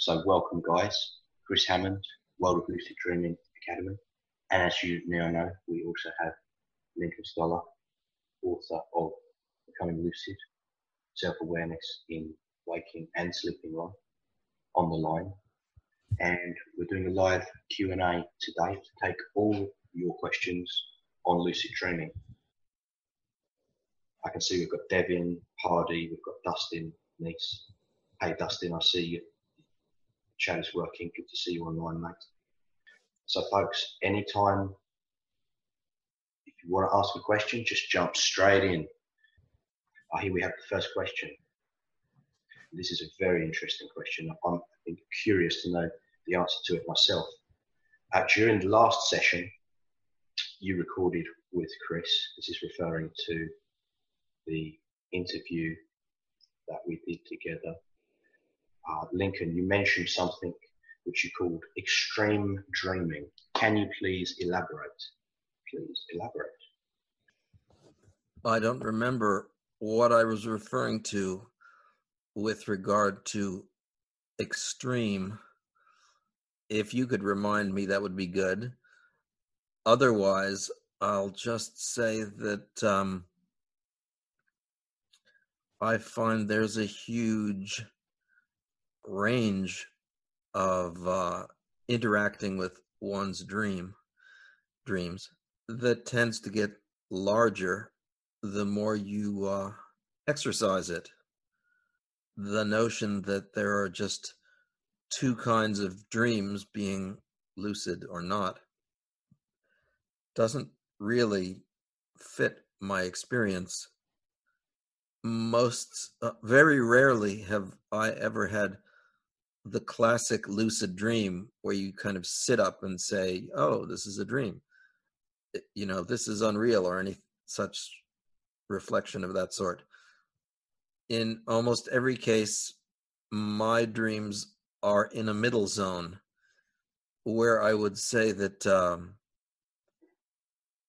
So welcome, guys. Chris Hammond, World of Lucid Dreaming Academy. And as you now know, we also have Lincoln Stoller, author of Becoming Lucid, Self-Awareness in Waking and Sleeping Life, on the line. And we're doing a live Q&A today to take all your questions on lucid dreaming. I can see we've got Devin, Hardy, we've got Dustin, Neese. Hey Dustin, I see you. Chat is working. Good to see you online, mate. So, folks, anytime if you want to ask a question, just jump straight in. Oh, here we have the first question. This is a very interesting question. I'm curious to know the answer to it myself. Uh, during the last session, you recorded with Chris. This is referring to the interview that we did together. Uh, Lincoln, you mentioned something which you called extreme dreaming. Can you please elaborate? Please elaborate. I don't remember what I was referring to with regard to extreme. If you could remind me, that would be good. Otherwise, I'll just say that um, I find there's a huge range of uh, interacting with one's dream dreams that tends to get larger the more you uh, exercise it. The notion that there are just two kinds of dreams, being lucid or not, doesn't really fit my experience most uh, very rarely have I ever had the classic lucid dream where you kind of sit up and say, "Oh, this is a dream." You know, this is unreal or any such reflection of that sort. In almost every case, my dreams are in a middle zone where I would say that um,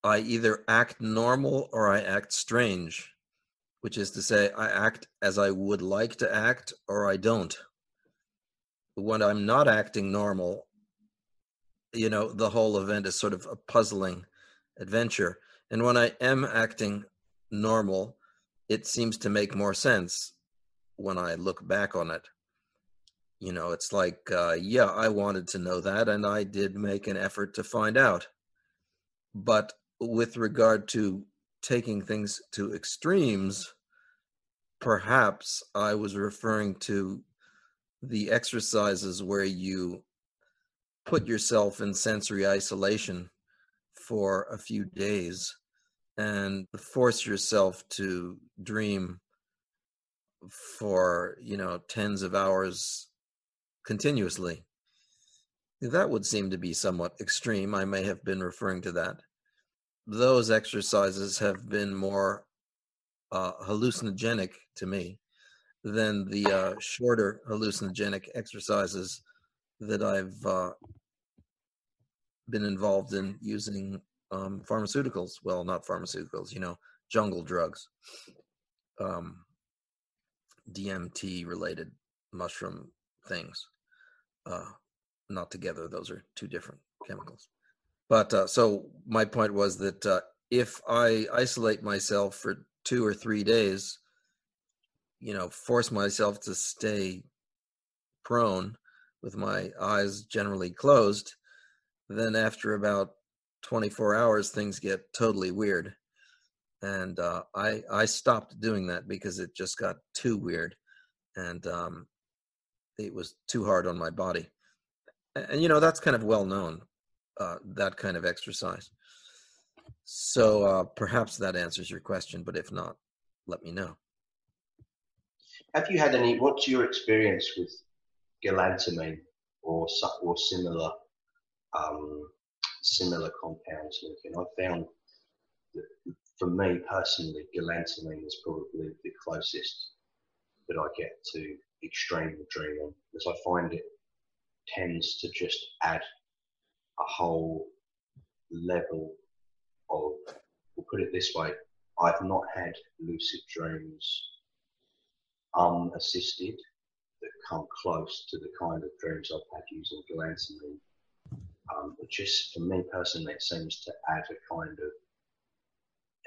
I either act normal or I act strange which is to say, I act as I would like to act or I don't. When I'm not acting normal, you know, the whole event is sort of a puzzling adventure. And when I am acting normal, it seems to make more sense when I look back on it. You know, it's like, uh, yeah, I wanted to know that, and I did make an effort to find out. But with regard to taking things to extremes, perhaps I was referring to the exercises where you put yourself in sensory isolation for a few days and force yourself to dream for you know tens of hours continuously. That would seem to be somewhat extreme. I may have been referring to that. Those exercises have been more uh, hallucinogenic to me than the uh, shorter hallucinogenic exercises that I've uh, been involved in using um, pharmaceuticals. Well, not pharmaceuticals, you know, jungle drugs, um, DMT related mushroom things. Uh, not together; those are two different chemicals. But uh, so my point was that uh, if I isolate myself for two or three days, you know, force myself to stay prone with my eyes generally closed, then after about 24 hours, things get totally weird. And uh, I I stopped doing that because it just got too weird, and um, it was too hard on my body. And, and you know that's kind of well known uh, that kind of exercise. So uh, perhaps that answers your question, but if not, let me know. Have you had any? What's your experience with galantamine or or similar um, similar compounds? Lincoln, I found that for me personally, galantamine is probably the closest that I get to extreme dreaming, because I find it tends to just add a whole level of, we'll put it this way, I've not had lucid dreams unassisted that come close to the kind of dreams I've had using galantamine. Um, but just for me personally, it seems to add a kind of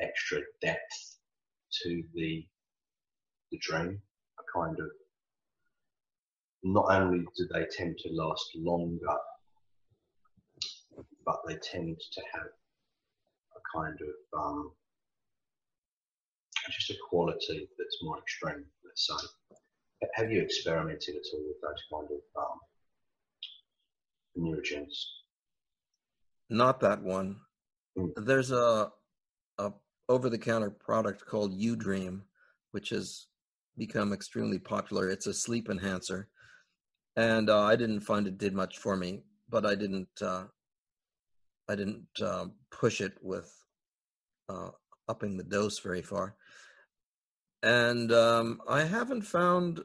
extra depth to the the dream. A kind of not only do they tend to last longer, but they tend to have a kind of um, just a quality that's more extreme, let's. Have you experimented at all with those kind of um, oneirogens? Not that one. Mm. There's a, a over-the-counter product called U-Dream, which has become extremely popular. It's a sleep enhancer, and uh, I didn't find it did much for me, but I didn't uh, I didn't uh, push it with uh, upping the dose very far. And um, I haven't found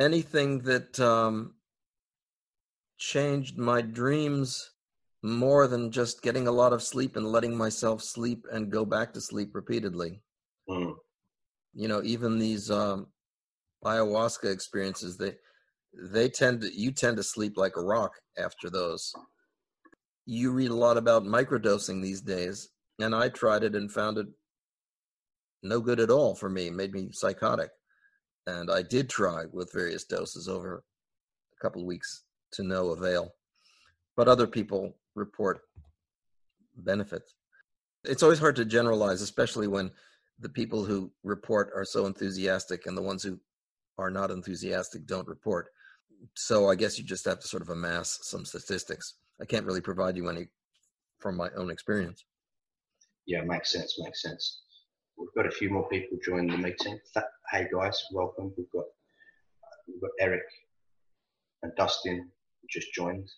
anything that um, changed my dreams more than just getting a lot of sleep and letting myself sleep and go back to sleep repeatedly. Mm. You know, even these um, ayahuasca experiences, they they tend to you tend to sleep like a rock after those. You read a lot about microdosing these days, and I tried it and found it no good at all for me. It made me psychotic. And I did try with various doses over a couple of weeks to no avail. But other people report benefits. It's always hard to generalize, especially when the people who report are so enthusiastic and the ones who are not enthusiastic don't report. So I guess you just have to sort of amass some statistics. I can't really provide you any from my own experience. Yeah, makes sense. Makes sense. We've got a few more people joining the meeting. Hey guys, welcome. We've got we've got Eric and Dustin just joined.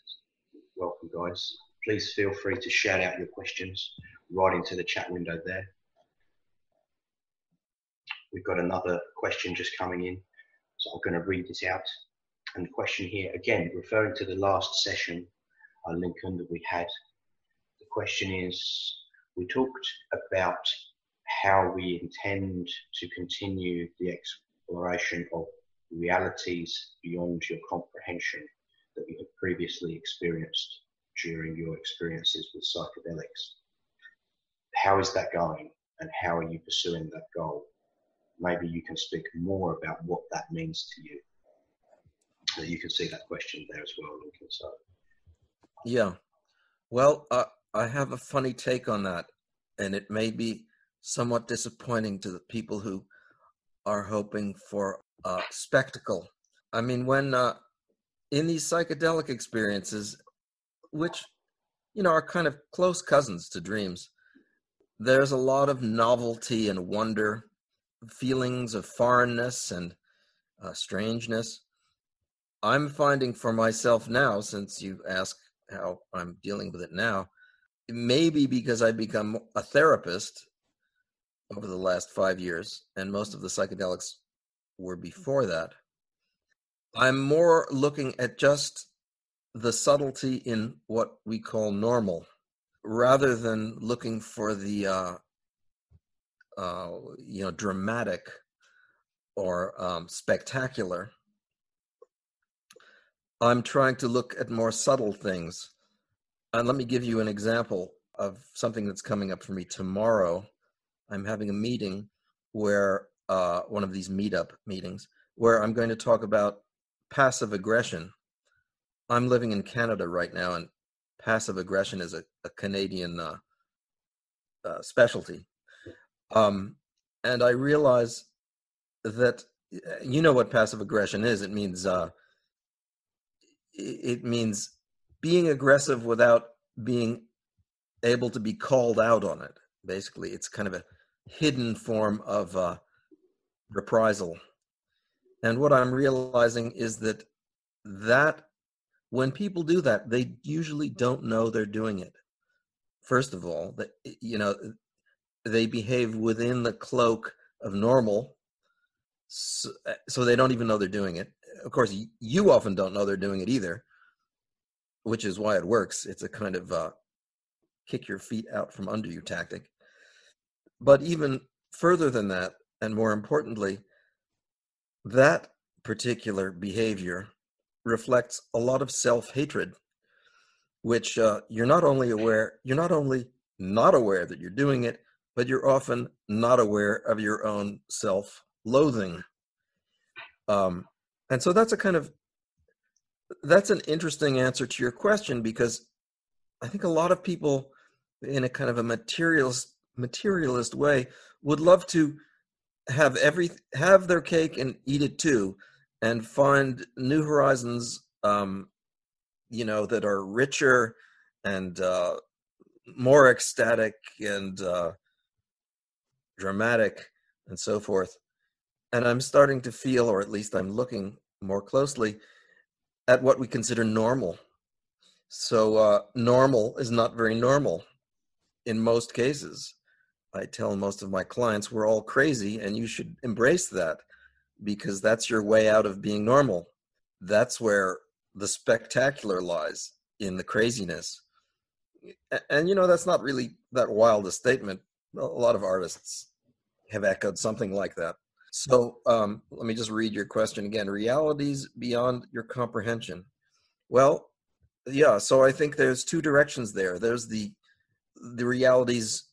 Welcome, guys. Please feel free to shout out your questions right into the chat window there. We've got another question just coming in, so I'm going to read this out. And the question here, again, referring to the last session, uh, Lincoln, that we had. The question is, we talked about how we intend to continue the exploration of realities beyond your comprehension that you have previously experienced during your experiences with psychedelics. How is that going and how are you pursuing that goal? Maybe you can speak more about what that means to you. So you can see that question there as well, Lincoln. So, yeah. Well, uh, I have a funny take on that, and it may be somewhat disappointing to the people who are hoping for a spectacle. I mean, when uh, in these psychedelic experiences, which you know are kind of close cousins to dreams, there's a lot of novelty and wonder, feelings of foreignness and uh, strangeness. I'm finding for myself now, since you ask how I'm dealing with it now, maybe because I've become a therapist over the last five years, and most of the psychedelics were before that. I'm more looking at just the subtlety in what we call normal, rather than looking for the uh, uh, you know dramatic or um, spectacular. I'm trying to look at more subtle things. And let me give you an example of something that's coming up for me tomorrow I'm having a meeting where uh, one of these meetup meetings where I'm going to talk about passive aggression. I'm living in Canada right now, and passive aggression is a, a Canadian uh, uh, specialty. Um, and I realize that you know what passive aggression is. It means uh, it means being aggressive without being able to be called out on it. Basically, it's kind of a hidden form of uh, reprisal. And what I'm realizing is that that when people do that, they usually don't know they're doing it. First of all, that you know, they behave within the cloak of normal, so, so they don't even know they're doing it. Of course, you often don't know they're doing it either, which is why it works. It's a kind of uh, kick your feet out from under you tactic. But even further than that, and more importantly, that particular behavior reflects a lot of self-hatred which uh, you're not only aware you're not only not aware that you're doing it but you're often not aware of your own self-loathing. Um, and so that's a kind of that's an interesting answer to your question because i think a lot of people in a kind of a materialist materialist way would love to have every have their cake and eat it too and find new horizons um you know that are richer and uh more ecstatic and uh dramatic and so forth. And i'm starting to feel or at least i'm looking more closely at what we consider normal. So uh normal is not very normal in most cases I tell most of my clients we're all crazy and you should embrace that because that's your way out of being normal. That's where the spectacular lies in the craziness. And, you know, that's not really that wild a statement. A lot of artists have echoed something like that. So um, let me just read your question again. Realities beyond your comprehension. Well, yeah. So I think there's two directions there. There's the the realities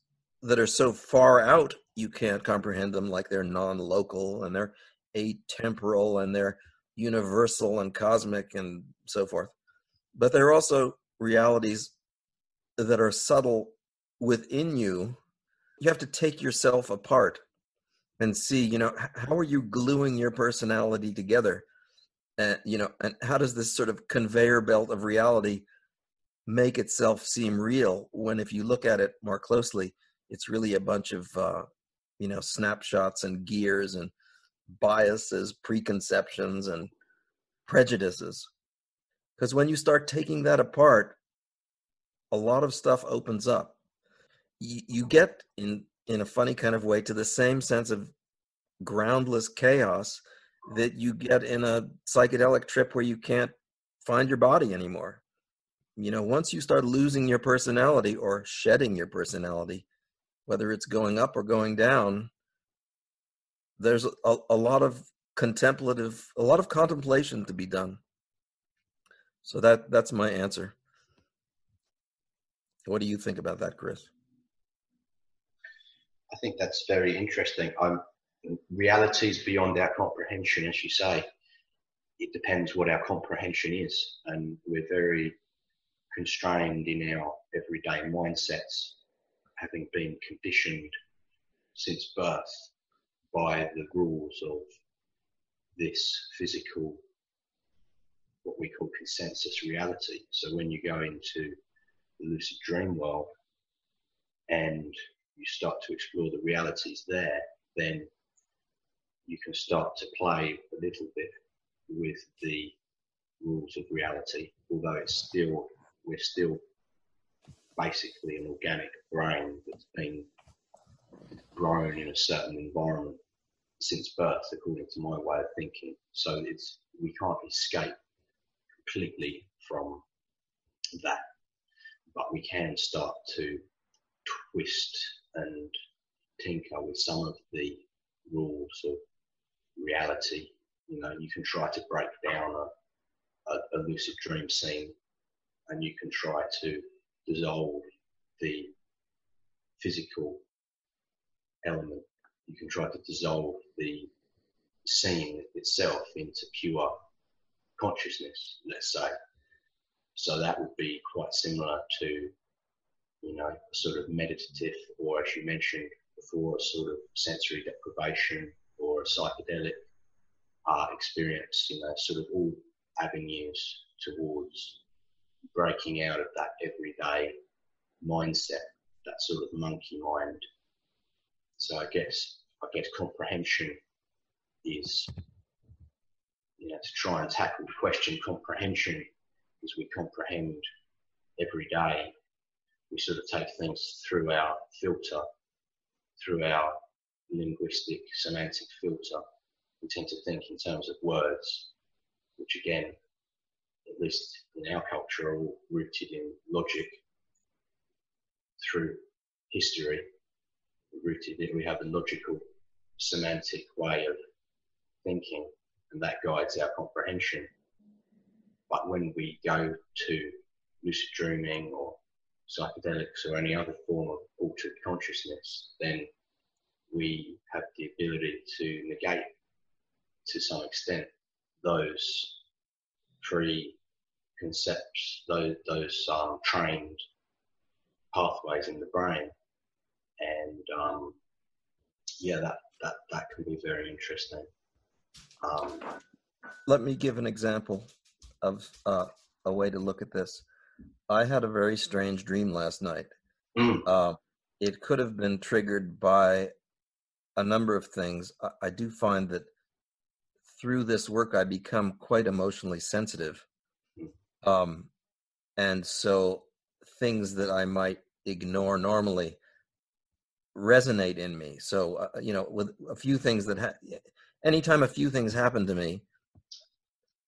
that are so far out you can't comprehend them like they're non-local and they're atemporal and they're universal and cosmic and so forth. But there are also realities that are subtle within you. You have to take yourself apart and see you know how are you gluing your personality together? And you know and how does this sort of conveyor belt of reality make itself seem real when if you look at it more closely it's really a bunch of uh, you know snapshots and gears and biases preconceptions and prejudices. Because when you start taking that apart a lot of stuff opens up. You, you get in in a funny kind of way to the same sense of groundless chaos that you get in a psychedelic trip where you can't find your body anymore. You know once you start losing your personality or shedding your personality whether it's going up or going down, there's a, a lot of contemplative, a lot of contemplation to be done. So that that's my answer. What do you think about that, Chris? I think that's very interesting. I'm realities beyond our comprehension, as you say. It depends what our comprehension is, and we're very constrained in our everyday mindsets having been conditioned since birth by the rules of this physical, what we call consensus reality. So when you go into the lucid dream world and you start to explore the realities there, then you can start to play a little bit with the rules of reality, although it's still, we're still basically an organic brain that's been grown in a certain environment since birth, according to my way of thinking. So it's we can't escape completely from that, but we can start to twist and tinker with some of the rules of reality. You know, you can try to break down a, a, a lucid dream scene, and you can try to dissolve the physical element. You can try to dissolve the scene itself into pure consciousness, let's say. So that would be quite similar to, you know, a sort of meditative, or as you mentioned before, a sort of sensory deprivation or a psychedelic uh, experience, you know, sort of all avenues towards breaking out of that everyday mindset, that sort of monkey mind. So I guess I guess comprehension is you know to try and tackle the question comprehension as we comprehend every day. We sort of take things through our filter, through our linguistic semantic filter. We tend to think in terms of words, which again at least in our culture, are rooted in logic through history. Rooted in, we have a logical, semantic way of thinking. and that guides our comprehension. But when we go to lucid dreaming or psychedelics or any other form of altered consciousness, then we have the ability to negate to some extent those preconcepts, those, those um, trained pathways in the brain. And um, yeah, that, that, that can be very interesting. Um, Let me give an example of uh, a way to look at this. I had a very strange dream last night. mm, Uh, it could have been triggered by a number of things. I, I do find that through this work, I become quite emotionally sensitive. Um, and so things that I might ignore normally resonate in me. So, uh, you know, with a few things that, ha- anytime a few things happen to me,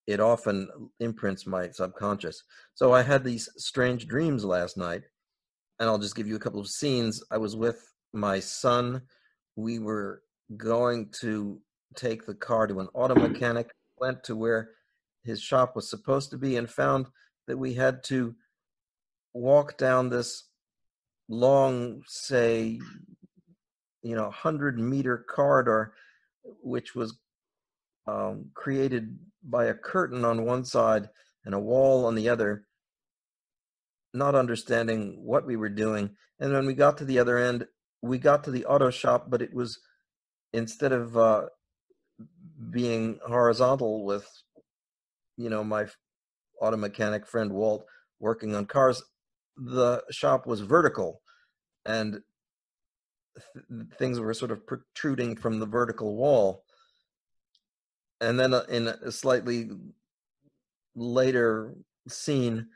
it often imprints my subconscious. So I had these strange dreams last night, and I'll just give you a couple of scenes. I was with my son. We were going to take the car to an auto mechanic, went to where his shop was supposed to be, and found that we had to walk down this long, say, you know, 100 meter corridor, which was um, created by a curtain on one side and a wall on the other, not understanding what we were doing. And when we got to the other end, we got to the auto shop, but it was instead of uh, being horizontal with, you know, my auto mechanic friend Walt working on cars, the shop was vertical and th- things were sort of protruding from the vertical wall and then uh, in a slightly later scene,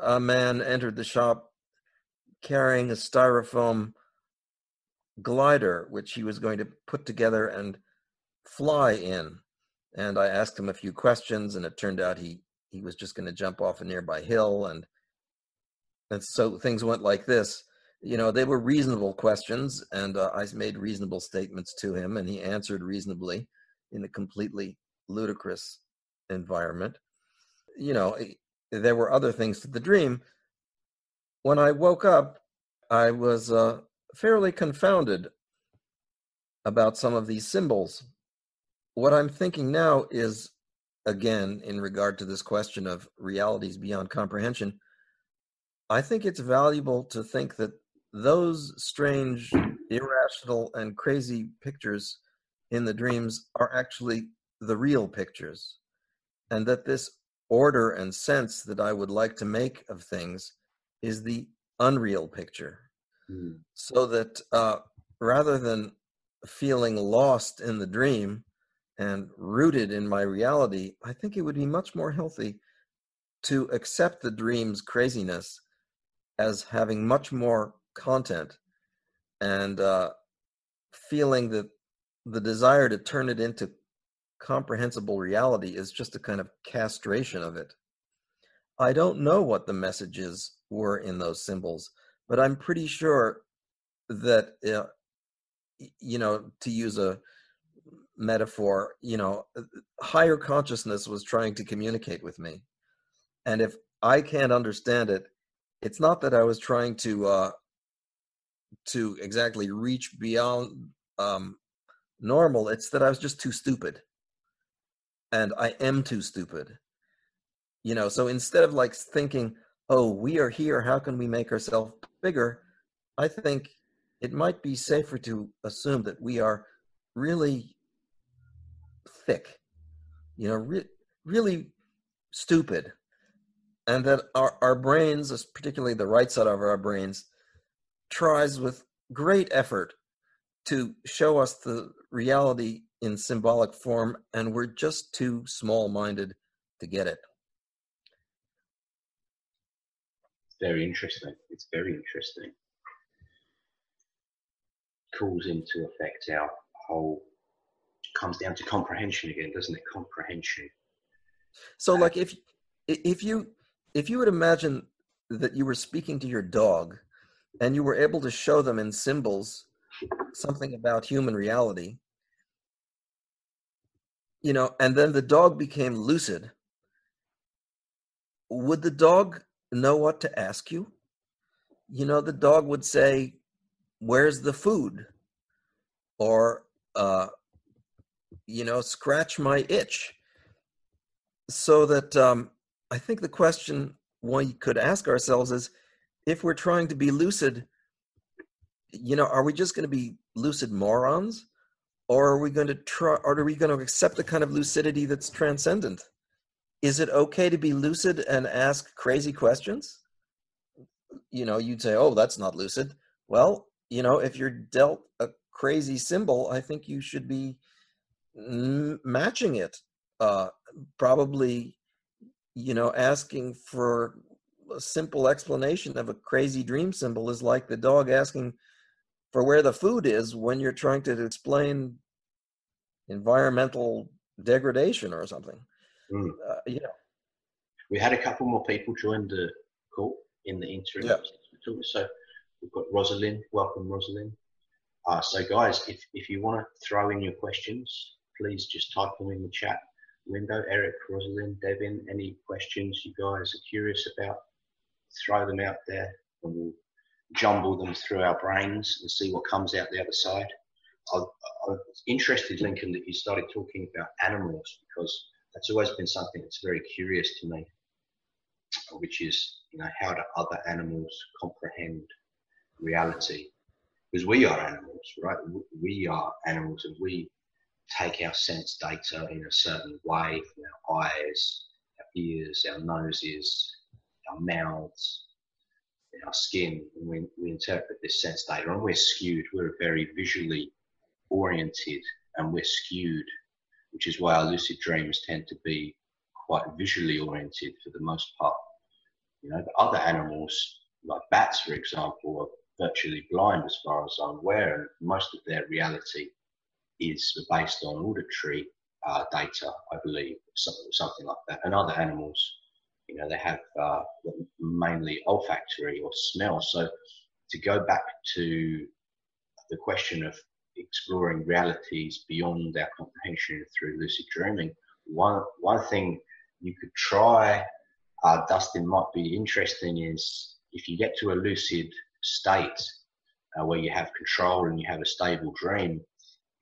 a man entered the shop carrying a styrofoam glider, which he was going to put together and fly in. And I asked him a few questions, and it turned out he he was just going to jump off a nearby hill, and and so things went like this. You know, they were reasonable questions, and uh, I made reasonable statements to him, and he answered reasonably in a completely ludicrous environment. You know, there were other things to the dream. When I woke up, I was uh, fairly confounded about some of these symbols. What I'm thinking now is, again, in regard to this question of realities beyond comprehension, I think it's valuable to think that those strange, irrational, and crazy pictures in the dreams are actually the real pictures, and that this order and sense that I would like to make of things is the unreal picture. mm, So that uh, rather than feeling lost in the dream and rooted in my reality, I think it would be much more healthy to accept the dream's craziness as having much more content and uh, feeling that the desire to turn it into comprehensible reality is just a kind of castration of it. I don't know what the messages were in those symbols, but I'm pretty sure that, uh, you know, to use a metaphor, you know, uh, higher consciousness was trying to communicate with me. And if I can't understand it, it's not that I was trying to uh, to exactly reach beyond um, normal. It's that I was just too stupid, and I am too stupid. You know, so instead of like thinking, "Oh, we are here. How can we make ourselves bigger?" I think it might be safer to assume that we are really thick. You know, re- really stupid and that our, our brains, particularly the right side of our brains, tries with great effort to show us the reality in symbolic form, and we're just too small minded to get it. It's very interesting. It's very interesting. Calls into effect our whole comes down to comprehension again, doesn't it? Comprehension. So, like, if if you if you would imagine that you were speaking to your dog and you were able to show them in symbols something about human reality you know, and then the dog became lucid, would the dog know what to ask you? You know, the dog would say, Where's the food? Or, uh, you know, scratch my itch. So that um, I think the question we could ask ourselves is if we're trying to be lucid, you know, are we just going to be lucid morons? or are we going to try or are we going to accept the kind of lucidity that's transcendent is it okay to be lucid and ask crazy questions you know you'd say oh that's not lucid well you know if you're dealt a crazy symbol i think you should be matching it uh probably you know asking for a simple explanation of a crazy dream symbol is like the dog asking for where the food is when you're trying to explain environmental degradation or something. Mm. Uh, you know, we had a couple more people join the call in the interim. Yeah. So we've got Rosalind. Welcome, Rosalind. Uh, so, guys, if, if you want to throw in your questions, please just type them in the chat window. Eric, Rosalind, Devin, any questions you guys are curious about, throw them out there and we'll jumble them through our brains and see what comes out the other side. I, was interested, Lincoln, that you started talking about animals because that's always been something that's very curious to me, which is, you know, how do other animals comprehend reality? Because we are animals, right? We are animals and we take our sense data in a certain way from our eyes, our ears, our noses, our mouths, our skin, and we, we interpret this sense data, and we're skewed. We're very visually oriented and we're skewed, which is why our lucid dreams tend to be quite visually oriented for the most part. You know, the other animals, like bats, for example, are virtually blind as far as I'm aware, and most of their reality is based on auditory uh, data, I believe, something like that. And other animals, you know, they have uh, mainly olfactory or smell. So to go back to the question of exploring realities beyond our comprehension through lucid dreaming. One one thing you could try, uh, Dustin, might be interesting is if you get to a lucid state uh, where you have control and you have a stable dream,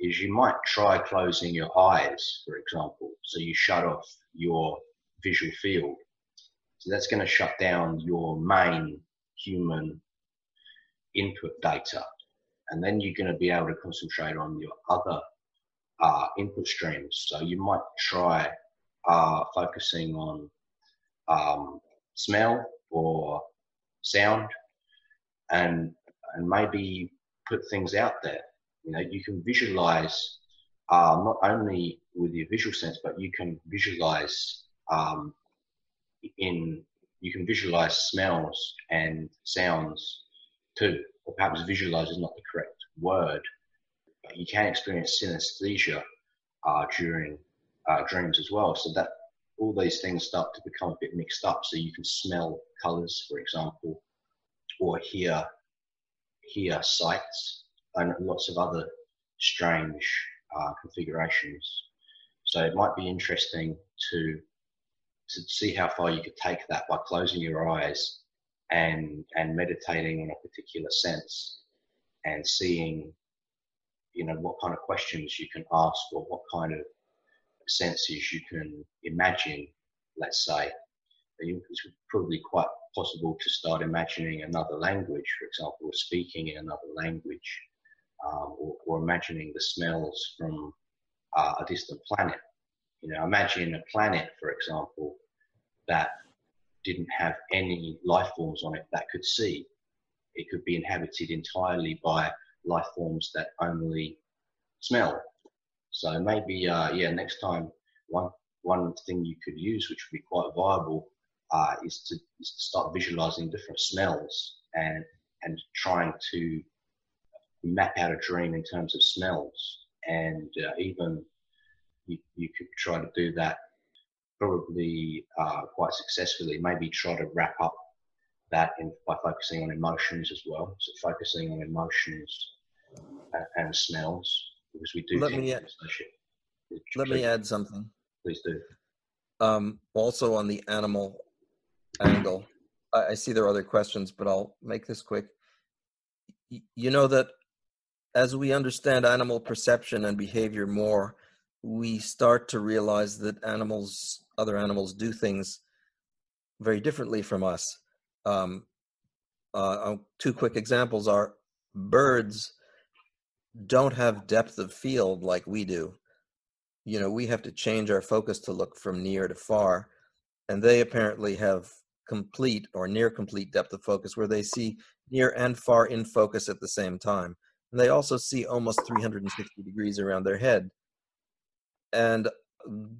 is you might try closing your eyes, for example. So you shut off your visual field. So that's going to shut down your main human input data and then you're going to be able to concentrate on your other uh, input streams. So you might try uh, focusing on um, smell or sound, and and maybe put things out there. You know, you can visualize uh, not only with your visual sense, but you can visualize um, in you can visualize smells and sounds too or perhaps visualize is not the correct word, you can experience synesthesia uh, during uh, dreams as well. So that all these things start to become a bit mixed up. So you can smell colors, for example, or hear hear sights and lots of other strange uh, configurations. So it might be interesting to to see how far you could take that by closing your eyes and and meditating in a particular sense and seeing you know what kind of questions you can ask or what kind of senses you can imagine let's say it's probably quite possible to start imagining another language for example or speaking in another language um, or, or, imagining the smells from uh, a distant planet you know imagine a planet for example that didn't have any life forms on it that could see. It could be inhabited entirely by life forms that only smell. So maybe, uh, yeah, next time one one thing you could use, which would be quite viable, uh, is to is to start visualizing different smells and and trying to map out a dream in terms of smells. And uh, even you, you could try to do that probably uh, quite successfully. Maybe try to wrap up that in, by focusing on emotions as well. So focusing on emotions and, and smells because we do let me add, let me add something. Please do. Um, also on the animal angle, I, I see there are other questions, but I'll make this quick. Y- You know that as we understand animal perception and behavior more, we start to realize that animals, other animals, do things very differently from us. Um, uh, uh, two quick examples are birds don't have depth of field like we do. You know, we have to change our focus to look from near to far, and they apparently have complete or near complete depth of focus where they see near and far in focus at the same time. And they also see almost 360 degrees around their head. And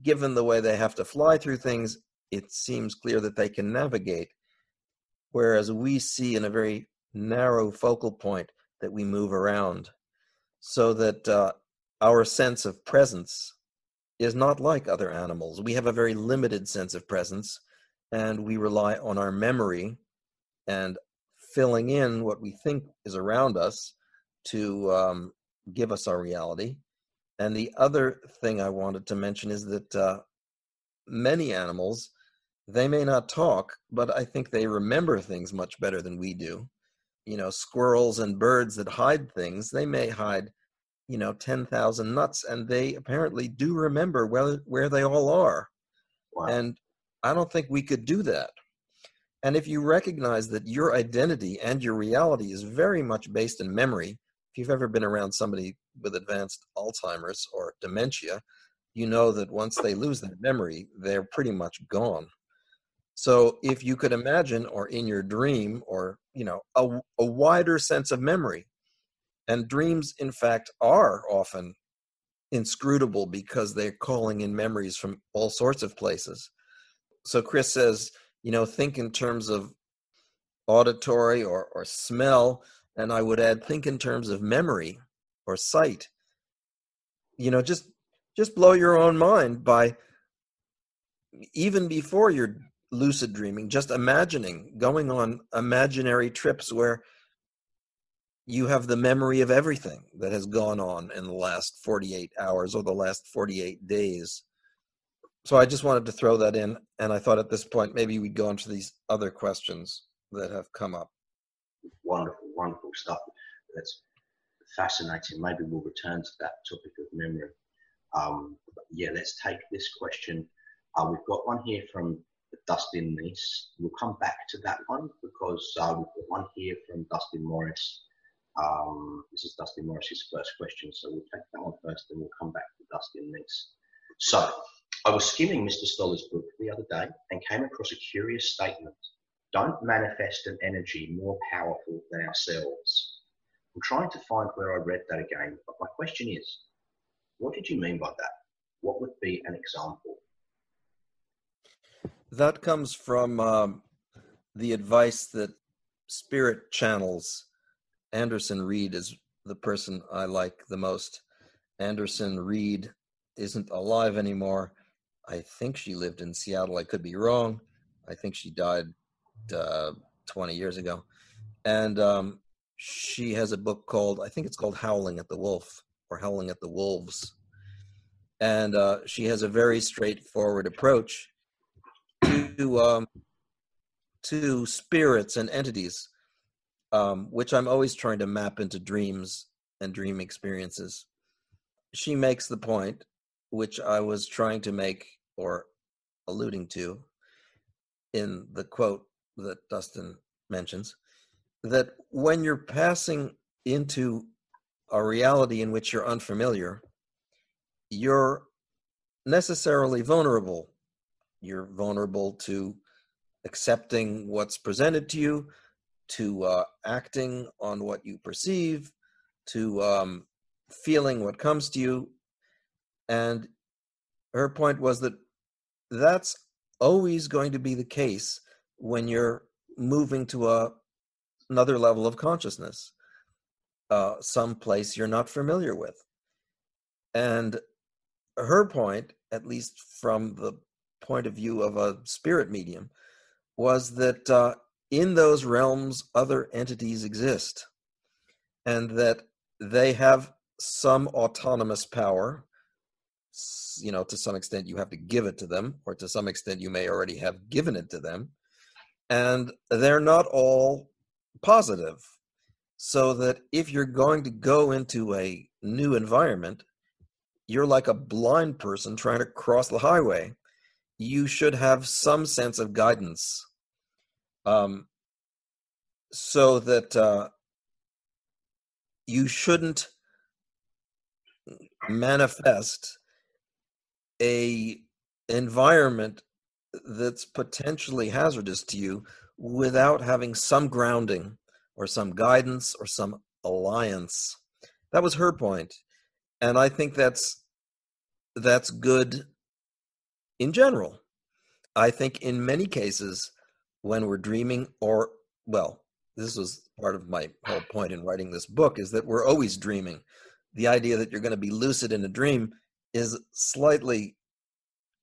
given the way they have to fly through things, it seems clear that they can navigate. Whereas we see in a very narrow focal point that we move around. So that uh, our sense of presence is not like other animals. We have a very limited sense of presence, and we rely on our memory and filling in what we think is around us to um, give us our reality. And the other thing I wanted to mention is that uh, many animals, they may not talk, but I think they remember things much better than we do. You know, squirrels and birds that hide things, they may hide, you know, 10,000 nuts, and they apparently do remember where, where they all are. Wow. And I don't think we could do that. And if you recognize that your identity and your reality is very much based in memory, if you've ever been around somebody with advanced Alzheimer's or dementia, you know that once they lose that memory, they're pretty much gone. So if you could imagine, or in your dream, or you know, a, a wider sense of memory, and dreams, in fact, are often inscrutable because they're calling in memories from all sorts of places. So Chris says, you know, think in terms of auditory or, or smell, and I would add, think in terms of memory or sight. You know, just just blow your own mind by even before you're lucid dreaming, just imagining going on imaginary trips where you have the memory of everything that has gone on in the last 48 hours or the last 48 days. So I just wanted to throw that in. And I thought at this point, maybe we'd go into these other questions that have come up. Wonderful, wonderful stuff. That's fascinating. Maybe we'll return to that topic of memory. Um, yeah, let's take this question. Uh, we've got one here from Dustin Neese. We'll come back to that one because uh, we've got one here from Dustin Morris. Um, this is Dustin Morris's first question, so we'll take that one first, and we'll come back to Dustin Neese. So, I was skimming Mr. Stoller's book the other day and came across a curious statement. Don't manifest an energy more powerful than ourselves. I'm trying to find where I read that again, but my question is, what did you mean by that? What would be an example? That comes from um, the advice that spirit channels. Anderson Reed is the person I like the most. Anderson Reed isn't alive anymore. I think she lived in Seattle. I could be wrong. I think she died uh, 20 years ago. And um, she has a book called, I think it's called Howling at the Wolf or Howling at the Wolves. And uh, she has a very straightforward approach to um, to spirits and entities, um, which I'm always trying to map into dreams and dream experiences. She makes the point, which I was trying to make or alluding to in the quote that Dustin mentions, that when you're passing into a reality in which you're unfamiliar, you're necessarily vulnerable you're vulnerable to accepting what's presented to you, to uh, acting on what you perceive, to um, feeling what comes to you. And her point was that that's always going to be the case when you're moving to a another level of consciousness, uh, some place you're not familiar with. And her point, at least from the point of view of a spirit medium was that uh, in those realms other entities exist and that they have some autonomous power you know to some extent you have to give it to them or to some extent you may already have given it to them and they're not all positive. So that if you're going to go into a new environment you're like a blind person trying to cross the highway. You should have some sense of guidance. Um, so that uh, you shouldn't manifest a environment that's potentially hazardous to you without having some grounding or some guidance or some alliance. That was her point and i think that's that's good in general. I think in many cases when we're dreaming or well this was part of my whole point in writing this book is that we're always dreaming. The idea that you're going to be lucid in a dream is slightly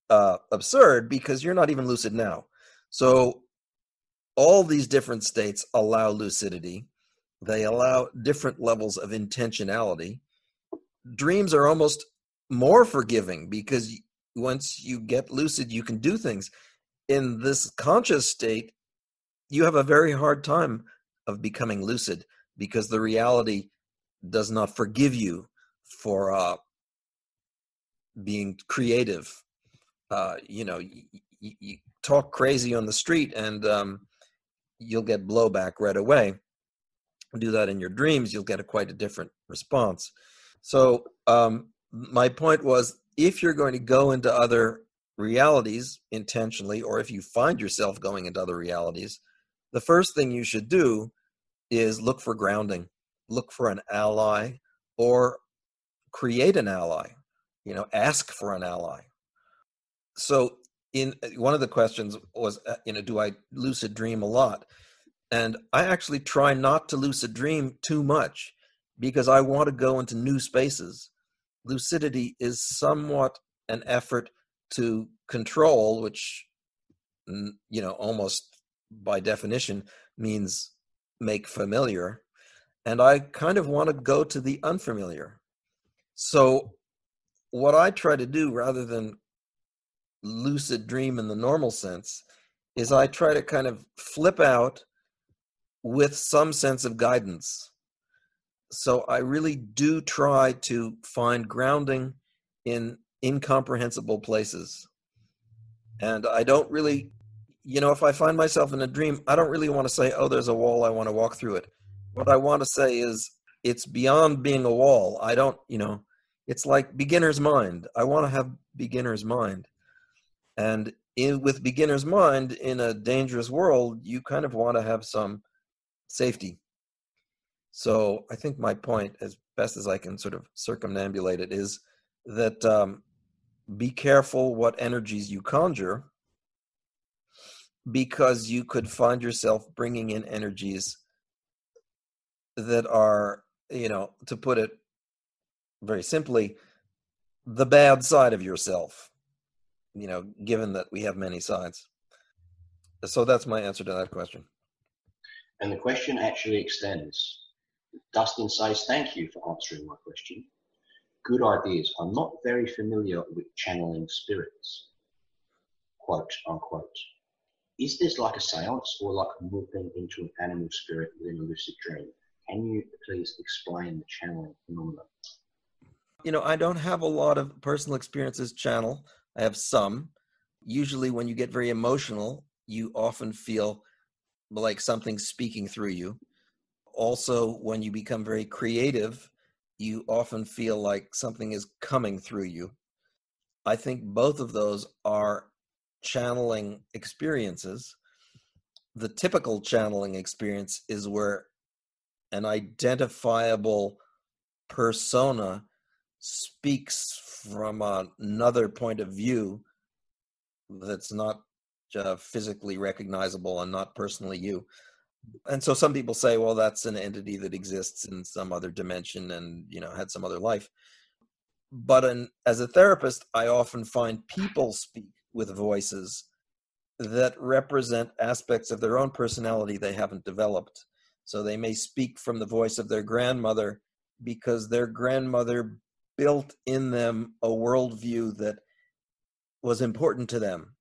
uh, absurd because you're not even lucid now. So all these different states allow lucidity. They allow different levels of intentionality. Dreams are almost more forgiving because once you get lucid, you can do things. In this conscious state, you have a very hard time of becoming lucid because the reality does not forgive you for uh, being creative. Uh, you know, you, you, talk crazy on the street and um, you'll get blowback right away. Do that in your dreams, you'll get a quite a different response. So, um, my point was if you're going to go into other realities intentionally, or if you find yourself going into other realities, the first thing you should do is look for grounding, look for an ally, or create an ally. You know, ask for an ally. So, in uh, one of the questions was, uh, you know, do I lucid dream a lot? And I actually try not to lucid dream too much because I want to go into new spaces. Lucidity is somewhat an effort to control, which, you know, almost by definition means make familiar. And I kind of want to go to the unfamiliar. So, what I try to do rather than lucid dream in the normal sense is I try to kind of flip out with some sense of guidance. So, I really do try to find grounding in incomprehensible places. And I don't really you know, if I find myself in a dream, I don't really want to say, oh, there's a wall, I want to walk through it. What I want to say is, it's beyond being a wall. I don't, you know, it's like beginner's mind. I want to have beginner's mind. And in, with beginner's mind in a dangerous world, you kind of want to have some safety. So I think my point, as best as I can sort of circumambulate it, is that um, be careful what energies you conjure because you could find yourself bringing in energies that are, you know, to put it very simply, the bad side of yourself, you know, given that we have many sides. So that's my answer to that question. And the question actually extends. Dustin says, Thank you for answering my question. Good ideas. I'm not very familiar with channeling spirits. Quote unquote is this like a seance or like moving into an animal spirit within a lucid dream? Can you please explain the channeling phenomenon? You know, I don't have a lot of personal experiences channel. I have some. Usually, when you get very emotional, you often feel like something's speaking through you. Also, when you become very creative, you often feel like something is coming through you. I think both of those are channeling experiences, the typical channeling experience is where an identifiable persona speaks from another point of view that's not uh, physically recognizable and not personally you. And so some people say, well, that's an entity that exists in some other dimension and you know had some other life. But an, as a therapist, I often find people speak with voices that represent aspects of their own personality they haven't developed. So they may speak from the voice of their grandmother because their grandmother built in them a worldview that was important to them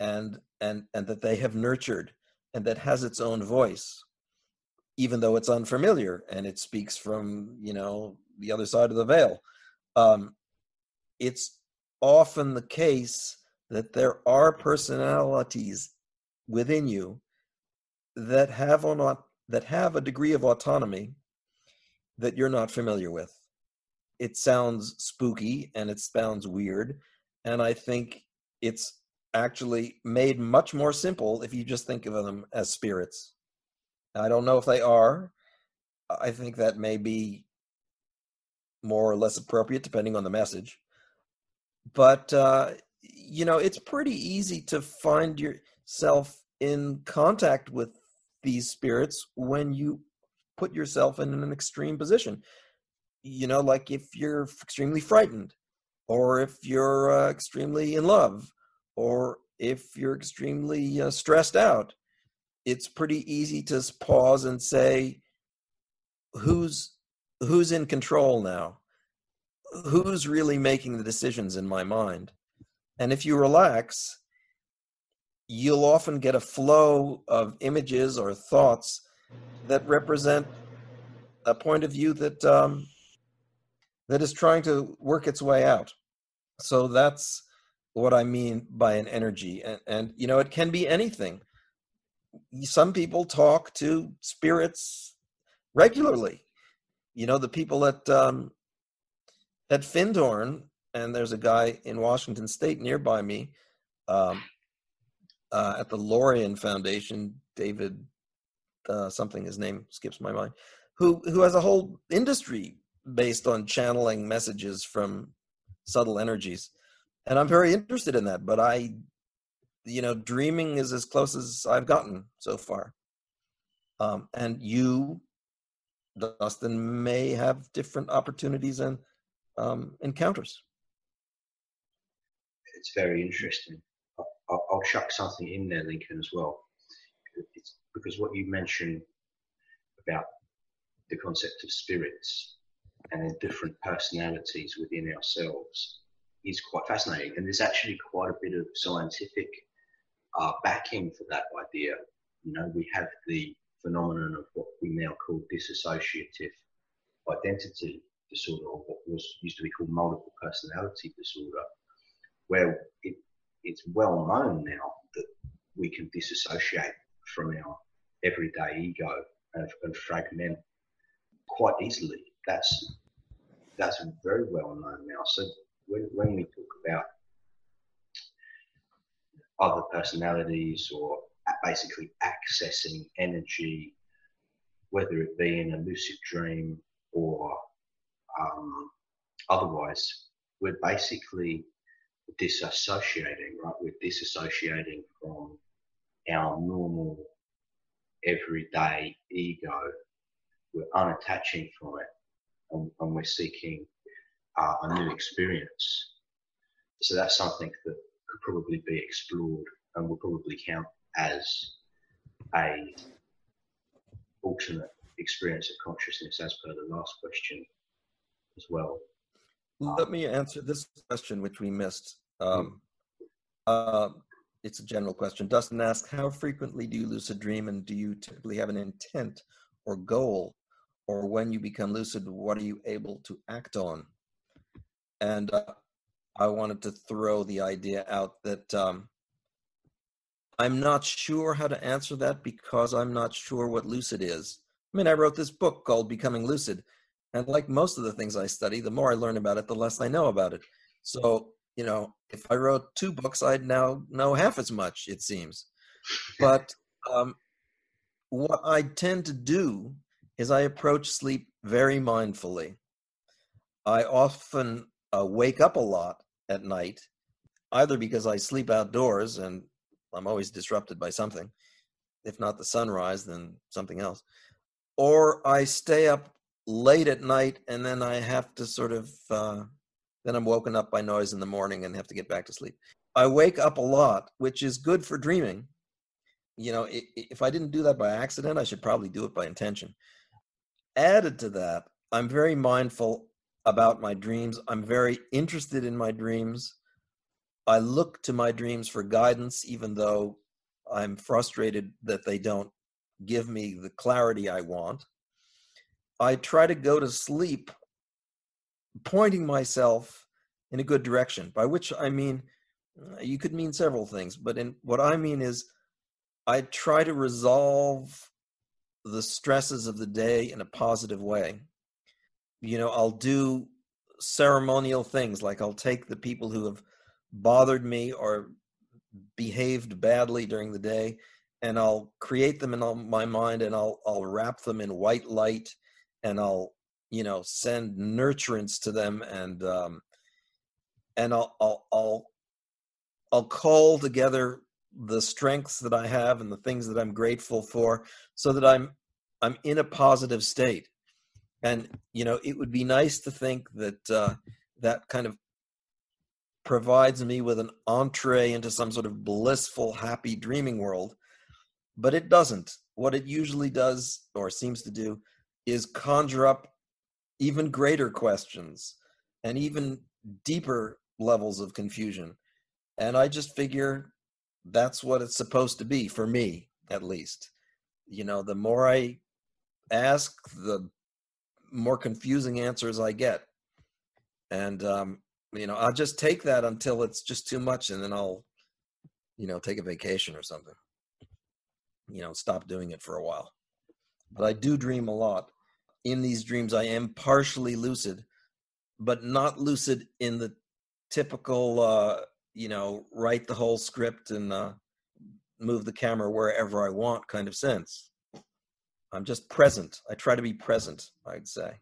and and and that they have nurtured and that has its own voice even though it's unfamiliar and it speaks from you know the other side of the veil. Um, it's often the case that there are personalities within you that have on that have a degree of autonomy that you're not familiar with it sounds spooky and it sounds weird and i think it's actually made much more simple if you just think of them as spirits. I don't know if they are. I think that may be more or less appropriate depending on the message. But, uh, you know, it's pretty easy to find yourself in contact with these spirits when you put yourself in an extreme position. You know, like if you're extremely frightened or if you're uh, extremely in love or if you're extremely uh, stressed out, it's pretty easy to pause and say, "Who's who's in control now? Who's really making the decisions in my mind?" And if you relax, you'll often get a flow of images or thoughts that represent a point of view that um, that is trying to work its way out. So that's what I mean by an energy. And, and, you know, it can be anything. Some people talk to spirits regularly. You know, the people at um, at Findhorn, and there's a guy in Washington State nearby me um, uh, at the Lorian Foundation, David uh, something, his name skips my mind, who who has a whole industry based on channeling messages from subtle energies and I'm very interested in that. But I, you know, dreaming is as close as I've gotten so far. Um, and you, Dustin, may have different opportunities and um, encounters. It's very interesting. I'll, I'll, chuck something in there, Lincoln, as well. It's because what you mentioned about the concept of spirits and different personalities within ourselves is quite fascinating. And there's actually quite a bit of scientific uh, backing for that idea. You know, we have the phenomenon of what we now call dissociative identity disorder, or what was used to be called multiple personality disorder, where it, it's well known now that we can disassociate from our everyday ego and, and fragment quite easily. That's that's very well known now. So when, when we talk about other personalities or basically accessing energy, whether it be in a lucid dream or um, otherwise, we're basically disassociating, right? We're disassociating from our normal everyday ego. We're unattaching from it and, and we're seeking uh, a new experience. So that's something that could probably be explored and will probably count as a alternate experience of consciousness as per the last question as well. Let me answer this question, which we missed. Um, uh, it's a general question. Dustin asks, how frequently do you lucid dream and do you typically have an intent or goal? Or when you become lucid, what are you able to act on? and uh, I wanted to throw the idea out that um, I'm not sure how to answer that because I'm not sure what lucid is. I mean, I wrote this book called Becoming Lucid, and like most of the things I study, the more I learn about it, the less I know about it. So, you know, if I wrote two books, I'd now know half as much, it seems. But um, what I tend to do is I approach sleep very mindfully. I often uh, wake up a lot at night, either because I sleep outdoors and I'm always disrupted by something. If not the sunrise, then something else. Or I stay up late at night and then I have to sort of, uh, then I'm woken up by noise in the morning and have to get back to sleep. I wake up a lot, which is good for dreaming. You know, if I didn't do that by accident, I should probably do it by intention. Added to that, I'm very mindful about my dreams. I'm very interested in my dreams. I look to my dreams for guidance, even though I'm frustrated that they don't give me the clarity I want. I try to go to sleep pointing myself in a good direction, by which I mean, you could mean several things, but in what I mean is I try to resolve the stresses of the day in a positive way. You know, I'll do ceremonial things like I'll take the people who have bothered me or behaved badly during the day and I'll create them in my mind and I'll I'll wrap them in white light and I'll you know send nurturance to them and um and I'll I'll I'll I'll call together the strengths that I have and the things that I'm grateful for so that I'm I'm in a positive state. And you know, it would be nice to think that uh, that kind of provides me with an entree into some sort of blissful, happy dreaming world, but it doesn't. What it usually does, or seems to do, is conjure up even greater questions and even deeper levels of confusion. And I just figure that's what it's supposed to be for me at least. You know the more i ask the more confusing answers i get. And um you know i'll just take that until it's just too much and then i'll you know take a vacation or something. You know stop doing it for a while. But i do dream a lot. In these dreams i am partially lucid but not lucid in the typical uh you know, write the whole script and uh, move the camera wherever I want kind of sense. I'm just present. I try to be present, I'd say.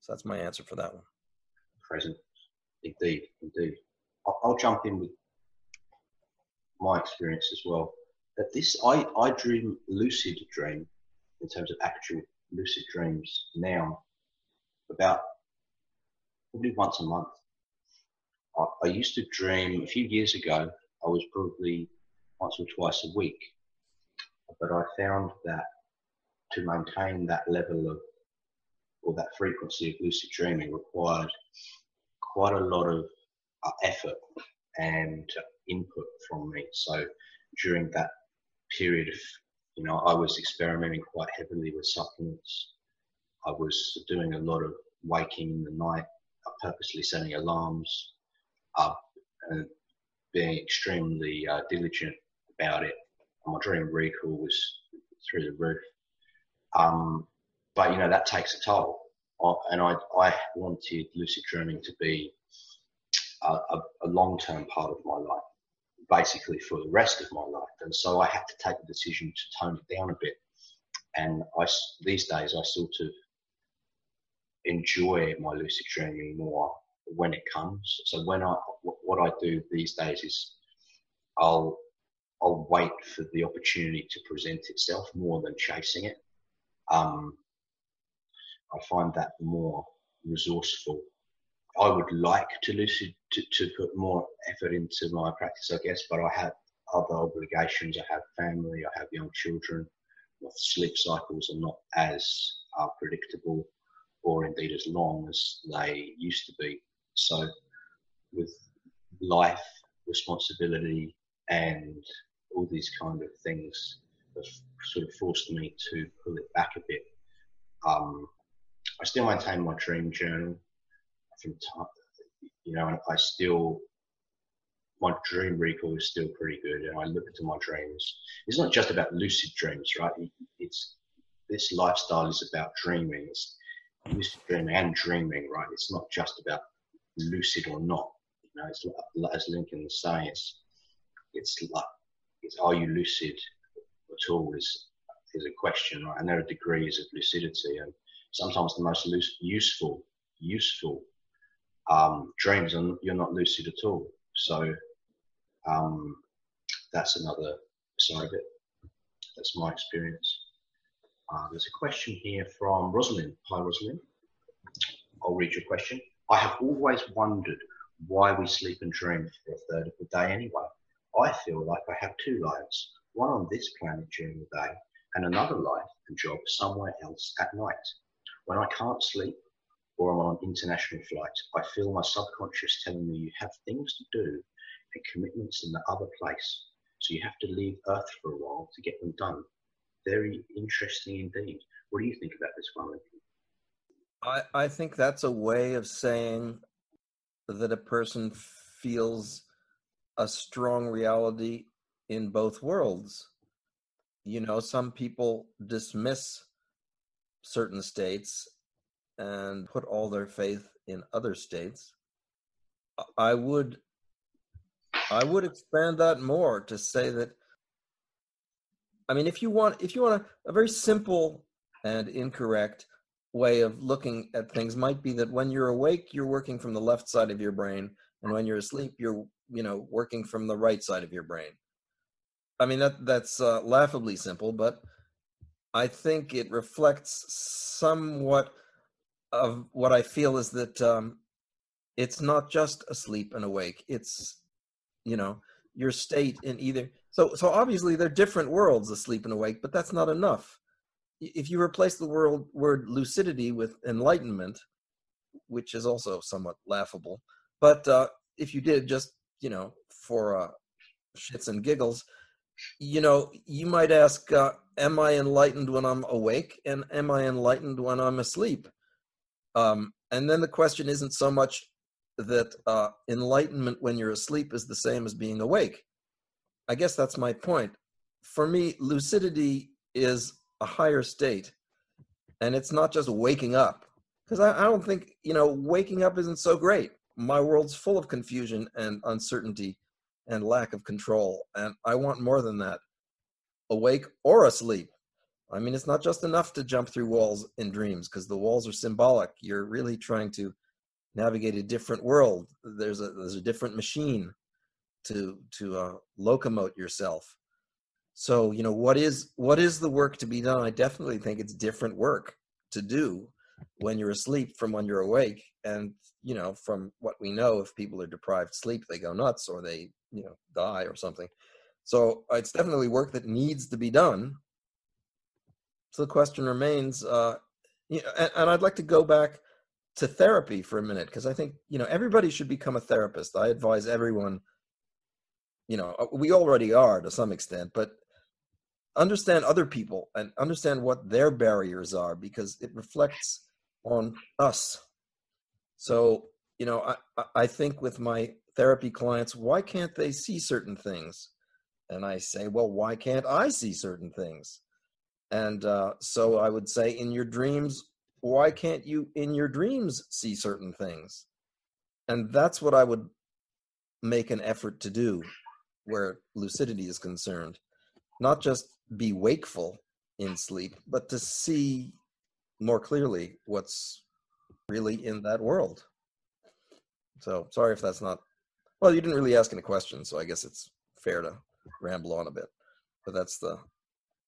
So that's my answer for that one. Present, indeed, indeed. I'll, I'll jump in with my experience as well. That this, I, I dream lucid dream in terms of actual lucid dreams now about probably once a month. I, I used to dream a few years ago. I was probably once or twice a week, but I found that to maintain that level of or that frequency of lucid dreaming required quite a lot of uh, effort and input from me. So during that period of, you know, I was experimenting quite heavily with supplements. I was doing a lot of waking in the night, purposely setting alarms, and being extremely uh, diligent about it. My dream recall was through the roof. Um, but you know that takes a toll, and I I wanted lucid dreaming to be a, a, a long-term part of my life, basically for the rest of my life. And so I had to take the decision to tone it down a bit. And I these days I sort of enjoy my lucid dreaming more when it comes. So when I what I do these days is I'll I'll wait for the opportunity to present itself more than chasing it. Um, I find that more resourceful. I would like to lucid to, to put more effort into my practice, I guess, but I have other obligations. I have family, I have young children. My sleep cycles are not as uh, predictable or indeed as long as they used to be. So, with life, responsibility, and all these kind of things have sort of forced me to pull it back a bit. Um, I still maintain my dream journal from time, you know, and I still my dream recall is still pretty good, and I look into my dreams. It's not just about lucid dreams, right? It's this lifestyle is about dreaming. It's lucid dreaming and dreaming, right? It's not just about lucid or not. You know, it's like, as Lincoln was saying, it's, it's like, it's, are you lucid at all is, is a question, right? And there are degrees of lucidity and sometimes the most useful, useful um, dreams and you're not lucid at all. So um, that's another side of it. That's my experience. Uh, there's a question here from Rosalind. Hi, Rosalind. I'll read your question. I have always wondered why we sleep and dream for a third of the day anyway. I feel like I have two lives, one on this planet during the day and another life and job somewhere else at night. When I can't sleep or I'm on an international flight, I feel my subconscious telling me you have things to do and commitments in the other place. So you have to leave Earth for a while to get them done. Very interesting indeed. What do you think about this one? I, I think that's a way of saying that a person feels a strong reality in both worlds. You know, some people dismiss certain states and put all their faith in other states. I would I would expand that more to say that I mean if you want if you want a, a very simple and incorrect way of looking at things might be that when you're awake you're working from the left side of your brain and when you're asleep you're you know working from the right side of your brain. I mean that that's uh, laughably simple but i think it reflects somewhat of what i feel is that um, it's not just asleep and awake it's you know your state in either so so obviously they're different worlds asleep and awake but that's not enough if you replace the word word lucidity with enlightenment, which is also somewhat laughable, but uh, if you did just you know for uh, shits and giggles, you know you might ask, uh, "Am I enlightened when I'm awake, and am I enlightened when I'm asleep?" Um, and then the question isn't so much that uh, enlightenment when you're asleep is the same as being awake. I guess that's my point. For me, lucidity is a higher state. And it's not just waking up because I, I, don't think you know waking up isn't so great. My world's full of confusion and uncertainty and lack of control and i want more than that awake or asleep. I mean it's not just enough to jump through walls in dreams because the walls are symbolic. You're really trying to navigate a different world. There's a there's a different machine to to uh, locomote yourself so you know what is what is the work to be done? I definitely think it's different work to do when you're asleep from when you're awake and you know from what we know if people are deprived sleep they go nuts or they you know die or something. So it's definitely work that needs to be done. So the question remains uh you know, and, and i'd like to go back to therapy for a minute because i think you know everybody should become a therapist. I advise everyone you know uh, we already are to some extent but understand other people and understand what their barriers are because it reflects on us. So you know i i think with my therapy clients why can't they see certain things? And i say well why can't i see certain things? And uh, so i would say in your dreams why can't you in your dreams see certain things? And that's what i would make an effort to do where lucidity is concerned not just be wakeful in sleep, but to see more clearly what's really in that world. So sorry if that's not well, you didn't really ask any questions, so I guess it's fair to ramble on a bit. But that's the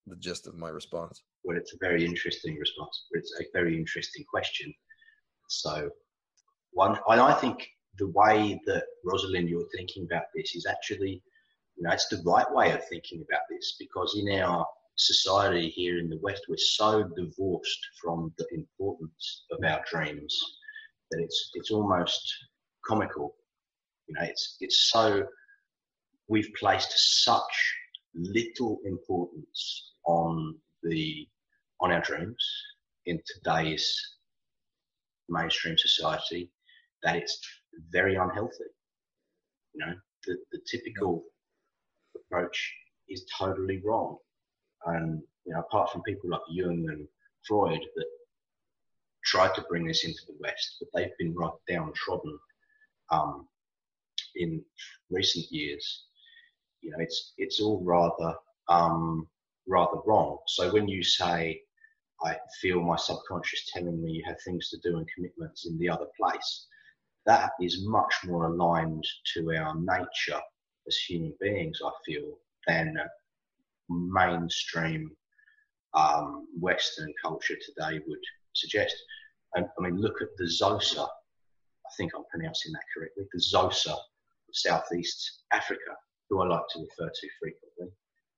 the gist of my response. Well, it's a very interesting response. It's a very interesting question. So, one, and I think the way that Rosalind you're thinking about this is actually you know, it's the right way of thinking about this because in our society here in the West, we're so divorced from the importance of our dreams that it's it's almost comical. You know, it's it's so we've placed such little importance on the on our dreams in today's mainstream society that it's very unhealthy. You know, the, the typical approach is totally wrong. And you know, apart from people like Jung and Freud that tried to bring this into the West, but they've been right downtrodden um, in recent years. You know, it's it's all rather um, rather wrong. So when you say, "I feel my subconscious telling me you have things to do and commitments in the other place," that is much more aligned to our nature as human beings, I feel, than mainstream um, Western culture today would suggest. And I mean, look at the Xhosa. I think I'm pronouncing that correctly. The Xhosa of Southeast Africa, who I like to refer to frequently.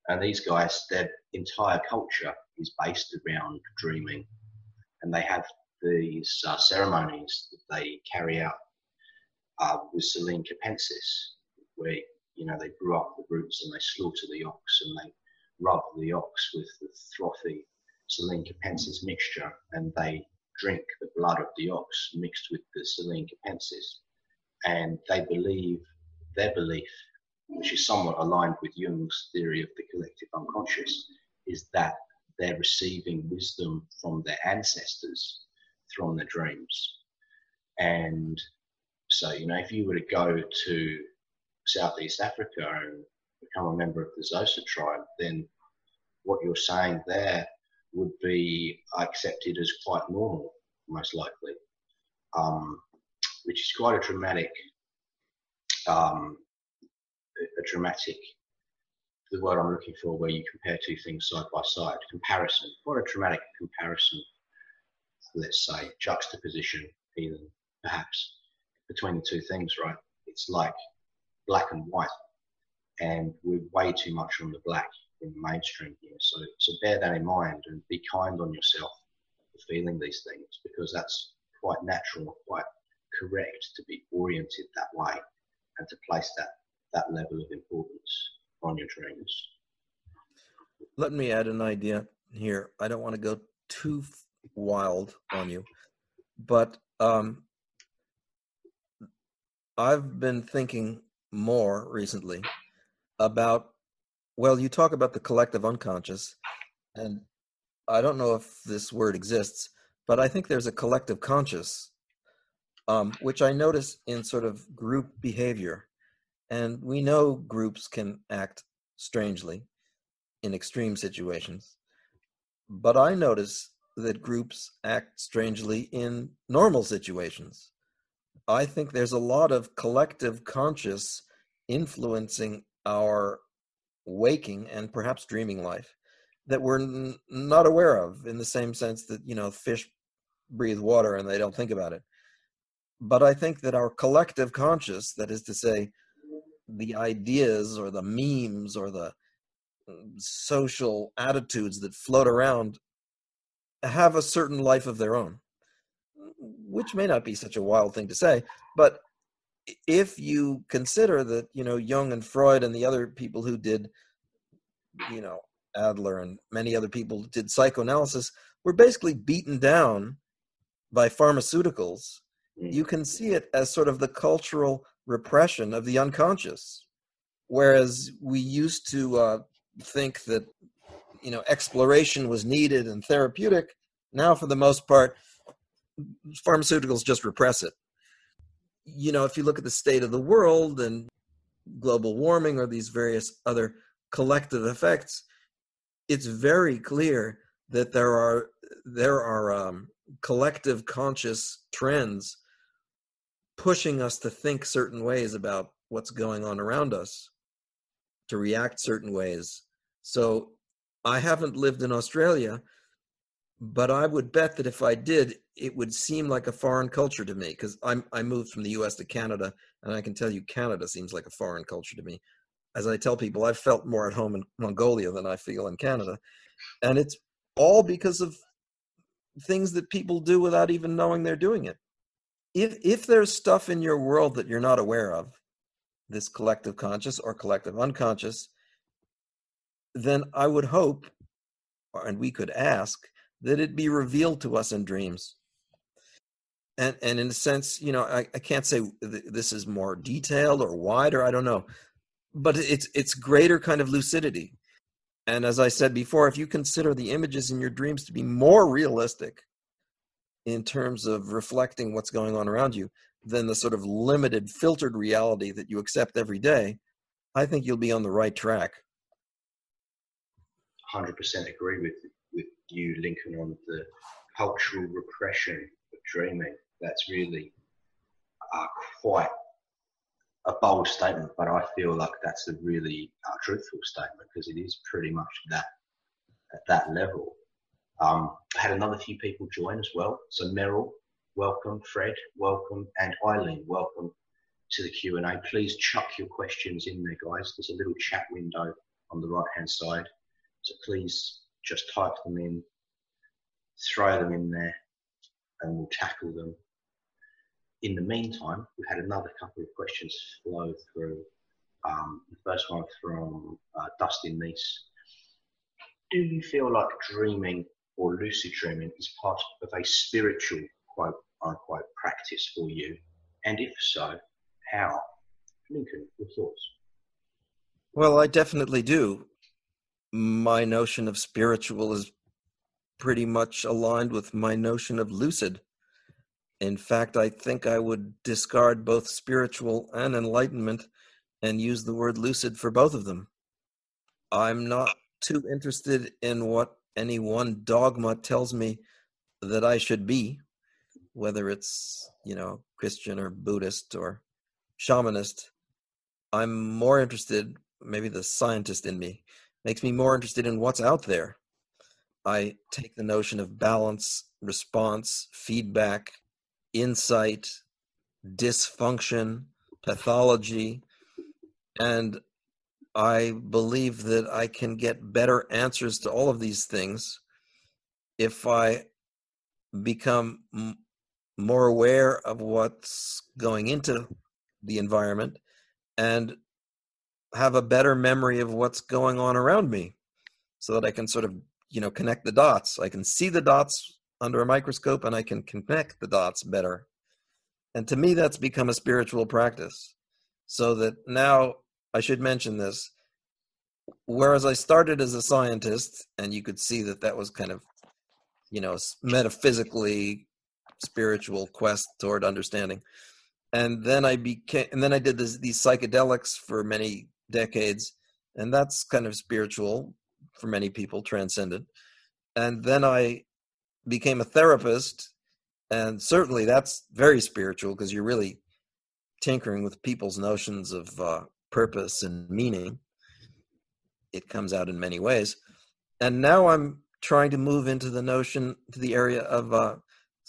And these guys, their entire culture is based around dreaming. And they have these uh, ceremonies that they carry out uh, with Silene capensis, where you know they brew up the roots and they slaughter the ox and they rub the ox with the frothy Silene capensis mixture and they drink the blood of the ox mixed with the Silene capensis. And they believe, their belief, which is somewhat aligned with Jung's theory of the collective unconscious, is that they're receiving wisdom from their ancestors from their dreams. And so, you know, if you were to go to Southeast Africa and become a member of the Xhosa tribe, then what you're saying there would be accepted as quite normal, most likely, um, which is quite a dramatic, um, a dramatic, the word I'm looking for, where you compare two things side by side, comparison, quite a dramatic comparison, let's say, juxtaposition, even perhaps, between the two things, right? It's like black and white, and we're way too much on the black in the mainstream here. So, so bear that in mind and be kind on yourself for feeling these things because that's quite natural, quite correct to be oriented that way and to place that, that level of importance on your dreams. Let me add an idea here. I don't want to go too wild on you, but um, I've been thinking more recently about well, you talk about the collective unconscious, and I don't know if this word exists, but I think there's a collective conscious, um, which I notice in sort of group behavior. And we know groups can act strangely in extreme situations, but I notice that groups act strangely in normal situations. I think there's a lot of collective conscious influencing our waking and perhaps dreaming life that we're n- not aware of in the same sense that you know fish breathe water and they don't think about it. But i think that our collective conscious that is to say the ideas or the memes or the mm, social attitudes that float around have a certain life of their own which may not be such a wild thing to say but if you consider that you know Jung and Freud and the other people who did you know Adler and many other people did psychoanalysis were basically beaten down by pharmaceuticals you can see it as sort of the cultural repression of the unconscious. Whereas we used to uh, think that you know exploration was needed and therapeutic now for the most part pharmaceuticals just repress it you know, if you look at the state of the world and global warming or these various other collective effects, it's very clear that there are there are um, collective conscious trends pushing us to think certain ways about what's going on around us, to react certain ways. So I haven't lived in Australia, but I would bet that if I did, it would seem like a foreign culture to me because I'm I moved from the U.S. to Canada, and I can tell you Canada seems like a foreign culture to me. As I tell people, I've felt more at home in Mongolia than I feel in Canada, and it's all because of things that people do without even knowing they're doing it. If if there's stuff in your world that you're not aware of, this collective conscious or collective unconscious, then I would hope, and we could ask that it be revealed to us in dreams. And and in a sense you know i, I can't say this is more detailed or wider i don't know. But it's it's greater kind of lucidity. And as i said before if you consider the images in your dreams to be more realistic in terms of reflecting what's going on around you than the sort of limited filtered reality that you accept every day i think you'll be on the right track. 100% agree with you Lincoln on the cultural repression of dreaming that's really uh, quite a bold statement, but I feel like that's a really uh, truthful statement because it is pretty much that at that level. Um, I had another few people join as well. So Meryl, welcome. Fred, welcome, and Eileen, welcome to the Q and A. Please chuck your questions in there, guys. There's a little chat window on the right hand side, so please just type them in, throw them in there, and we'll tackle them. In the meantime, we've had another couple of questions flow through. Um, the first one from uh, Dustin Neese. Do you feel like dreaming or lucid dreaming is part of a spiritual quote unquote practice for you? And if so, how? Lincoln, your thoughts? Well, I definitely do. My notion of spiritual is pretty much aligned with my notion of lucid. In fact, I think I would discard both spiritual and enlightenment and use the word lucid for both of them. I'm not too interested in what any one dogma tells me that I should be, whether it's, you know, Christian or Buddhist or shamanist. I'm more interested, maybe the scientist in me makes me more interested in what's out there. I take the notion of balance, response, feedback, insight, dysfunction, pathology, and I believe that I can get better answers to all of these things if I become m- more aware of what's going into the environment and have a better memory of what's going on around me so that I can sort of, you know, connect the dots. I can see the dots under a microscope and I can connect the dots better. And to me, that's become a spiritual practice. So that now I should mention this. Whereas I started as a scientist, and you could see that that was kind of, you know, metaphysically spiritual quest toward understanding. And then I became, and then I did this, these psychedelics for many decades, and that's kind of spiritual for many people, transcendent. And then I became a therapist, and certainly that's very spiritual because you're really tinkering with people's notions of uh, purpose and meaning. It comes out in many ways. And now I'm trying to move into the notion, to the area of uh,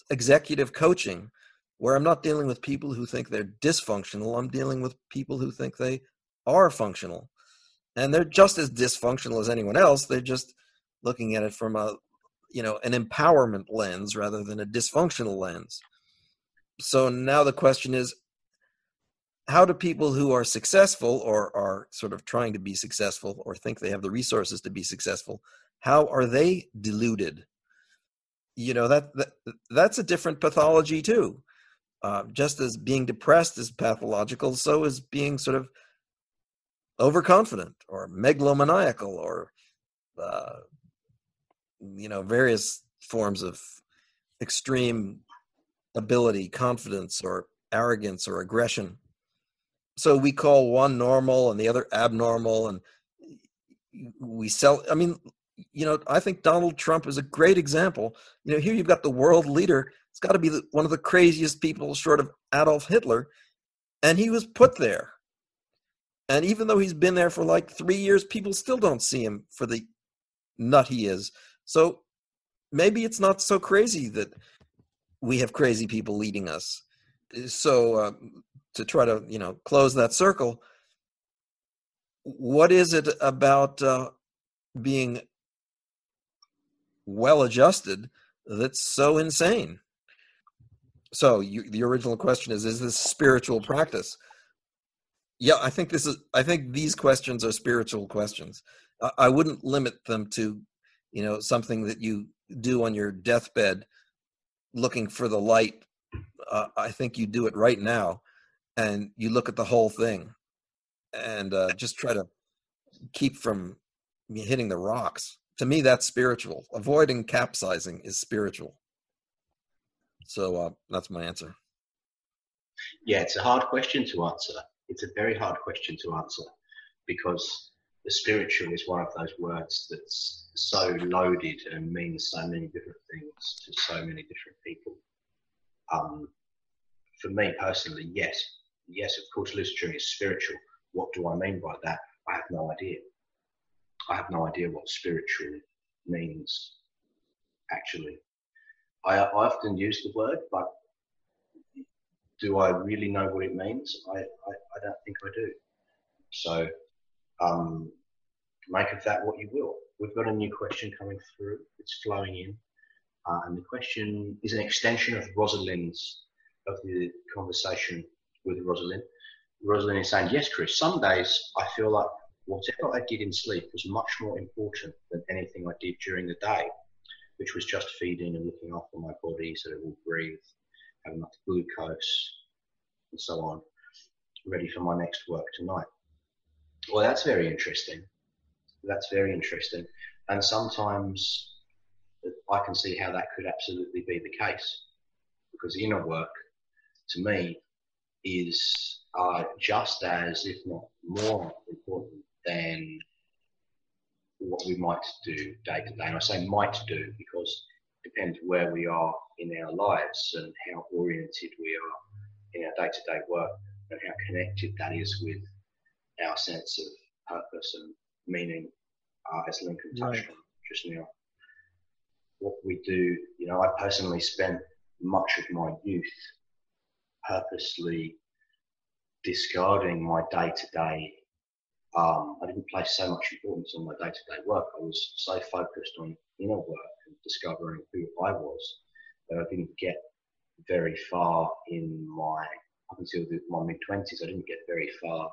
executive coaching, where I'm not dealing with people who think they're dysfunctional. I'm dealing with people who think they are functional. And they're just as dysfunctional as anyone else. They're just looking at it from a, you know, an empowerment lens rather than a dysfunctional lens. So now the question is how do people who are successful or are sort of trying to be successful or think they have the resources to be successful how are they deluded you know that, that that's a different pathology too uh, just as being depressed is pathological so is being sort of overconfident or megalomaniacal or uh, you know various forms of extreme ability confidence or arrogance or aggression. So we call one normal and the other abnormal and we sell i mean you know i think donald trump is a great example. You know here you've got the world leader it's got to be the, one of the craziest people short of adolf hitler and he was put there and even though he's been there for like three years people still don't see him for the nut he is. So maybe it's not so crazy that we have crazy people leading us. So uh, to try to you know close that circle what is it about uh, being well adjusted that's so insane? So you, the original question is is this spiritual practice yeah i think this is i think these questions are spiritual questions I, I wouldn't limit them to you know something that you do on your deathbed looking for the light uh, i think you do it right now and you look at the whole thing and uh, just try to keep from hitting the rocks. To me, that's spiritual. Avoiding capsizing is spiritual. So uh, that's my answer. Yeah, it's a hard question to answer. It's a very hard question to answer because the spiritual is one of those words that's so loaded and means so many different things to so many different people. Um, for me personally, yes, yes, of course, lucid is spiritual. What do I mean by that? I have no idea. I have no idea what spiritual means, actually. I, I often use the word, but do I really know what it means? I, I, I don't think I do. So um, make of that what you will. We've got a new question coming through. It's flowing in. Uh, and the question is an extension of Rosalind's, of the conversation with Rosalind. Rosalind is saying, Yes, Chris, some days I feel like whatever I did in sleep was much more important than anything I did during the day, which was just feeding and looking after my body so it will breathe, have enough glucose, and so on, ready for my next work tonight. Well, that's very interesting. That's very interesting. And sometimes I can see how that could absolutely be the case because inner work to me is uh, just as, if not more important than what we might do day to day. And I say might do because depends where we are in our lives and how oriented we are in our day to day work and how connected that is with our sense of purpose and meaning, uh, as Lincoln touched right. on just now. What we do, you know, I personally spent much of my youth purposely discarding my day to day. Um, I didn't place so much importance on my day to day work. I was so focused on inner work and discovering who I was that I didn't get very far in my up until the, my mid twenties. I didn't get very far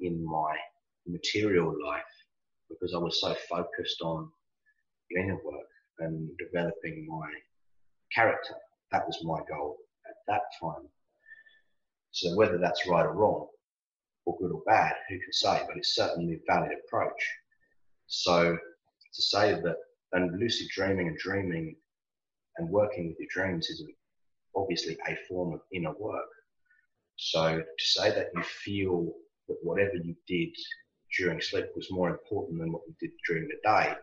in my material life because I was so focused on inner work and developing my character. That was my goal at that time. So whether that's right or wrong, or good or bad, who can say? But it's certainly a valid approach. So to say that, and lucid dreaming and dreaming and working with your dreams is obviously a form of inner work. So to say that you feel that whatever you did during sleep was more important than what you did during the day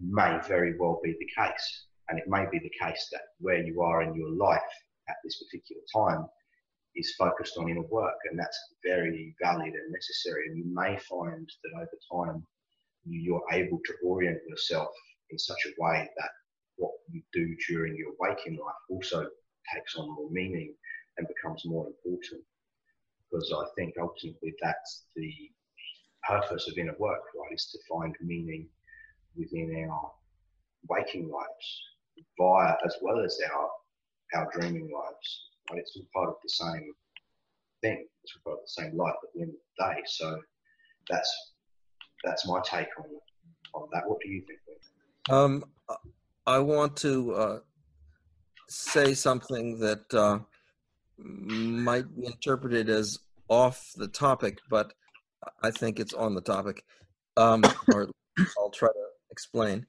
may very well be the case. And it may be the case that where you are in your life at this particular time is focused on inner work, and that's very valid and necessary. And you may find that over time you're able to orient yourself in such a way that what you do during your waking life also takes on more meaning and becomes more important. Because I think ultimately that's the purpose of inner work, right? Is to find meaning within our waking lives via as well as our our dreaming lives. Right? It's all part of the same thing. It's all part of the same life at the end of the day. So that's that's my take on on that. What do you think? Um, I want to uh, say something that uh, might be interpreted as off the topic, but I think it's on the topic. Um, or I'll try to explain.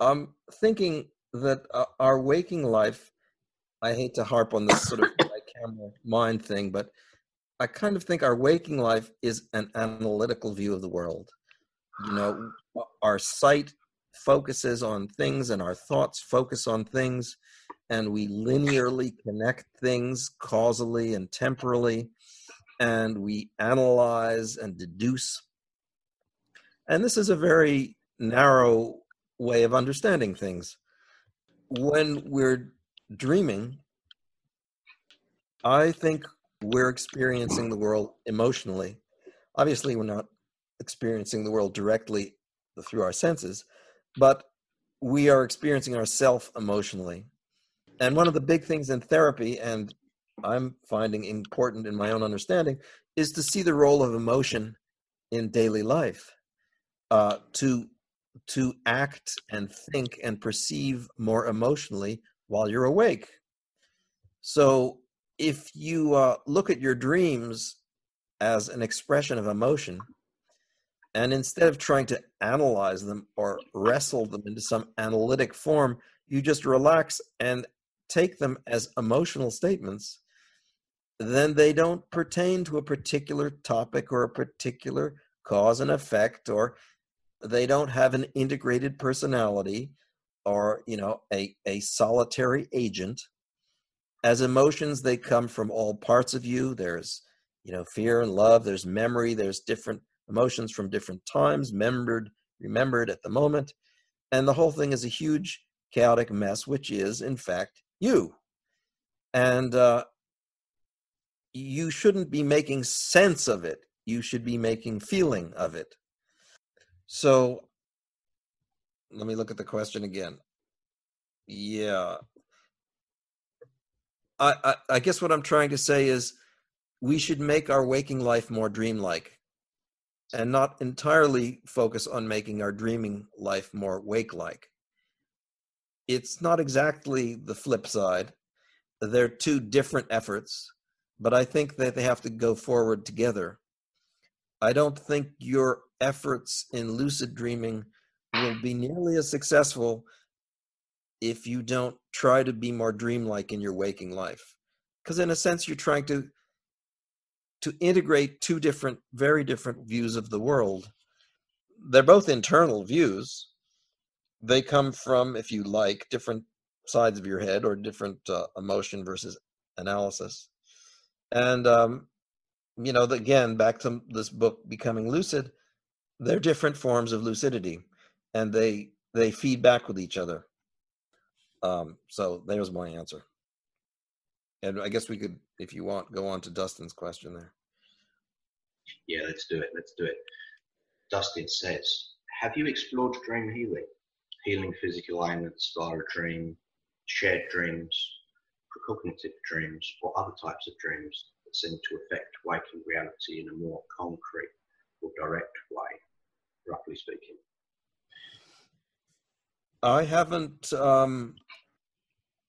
I'm thinking that uh, our waking life, I hate to harp on this sort of camera mind thing, but I kind of think our waking life is an analytical view of the world. You know, our sight focuses on things and our thoughts focus on things, and we linearly connect things causally and temporally, and we analyze and deduce. And this is a very narrow way of understanding things. When we're dreaming, I think we're experiencing the world emotionally. Obviously, we're not experiencing the world directly through our senses, but we are experiencing ourself emotionally. And one of the big things in therapy, and I'm finding important in my own understanding, is to see the role of emotion in daily life. Uh, to to act and think and perceive more emotionally while you're awake. So, if you uh, look at your dreams as an expression of emotion, and instead of trying to analyze them or wrestle them into some analytic form, you just relax and take them as emotional statements, then they don't pertain to a particular topic or a particular cause and effect or they don't have an integrated personality or you know a, a solitary agent. As emotions they come from all parts of you. There's you know fear and love there's memory there's different emotions from different times remembered remembered at the moment. And the whole thing is a huge chaotic mess which is in fact you. And uh, you shouldn't be making sense of it. You should be making feeling of it. So let me look at the question again. Yeah. I, I, I guess what I'm trying to say is we should make our waking life more dreamlike and not entirely focus on making our dreaming life more wake like. It's not exactly the flip side. They're two different efforts, but I think that they have to go forward together. I don't think your efforts in lucid dreaming will be nearly as successful if you don't try to be more dreamlike in your waking life. Because in a sense, you're trying to to integrate two different, very different views of the world. They're both internal views. They come from, if you like, different sides of your head or different uh, emotion versus analysis. And um, you know, again, back to this book, Becoming Lucid, they're different forms of lucidity, and they they feed back with each other. Um, so there's my answer. And I guess we could, if you want, go on to Dustin's question there. Yeah, let's do it. Let's do it. Dustin says, Have you explored dream healing? Healing physical ailments via dream, shared dreams, precognitive dreams, or other types of dreams that seem to affect waking reality in a more concrete or direct way, roughly speaking? I haven't um,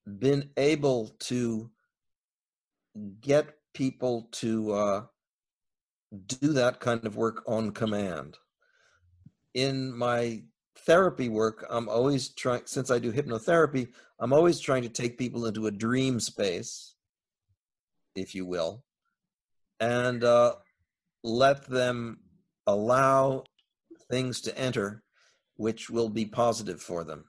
been able to get people to uh, do that kind of work on command. In my therapy work, I'm always trying, since I do hypnotherapy, I'm always trying to take people into a dream space, if you will, and uh, let them allow things to enter which will be positive for them.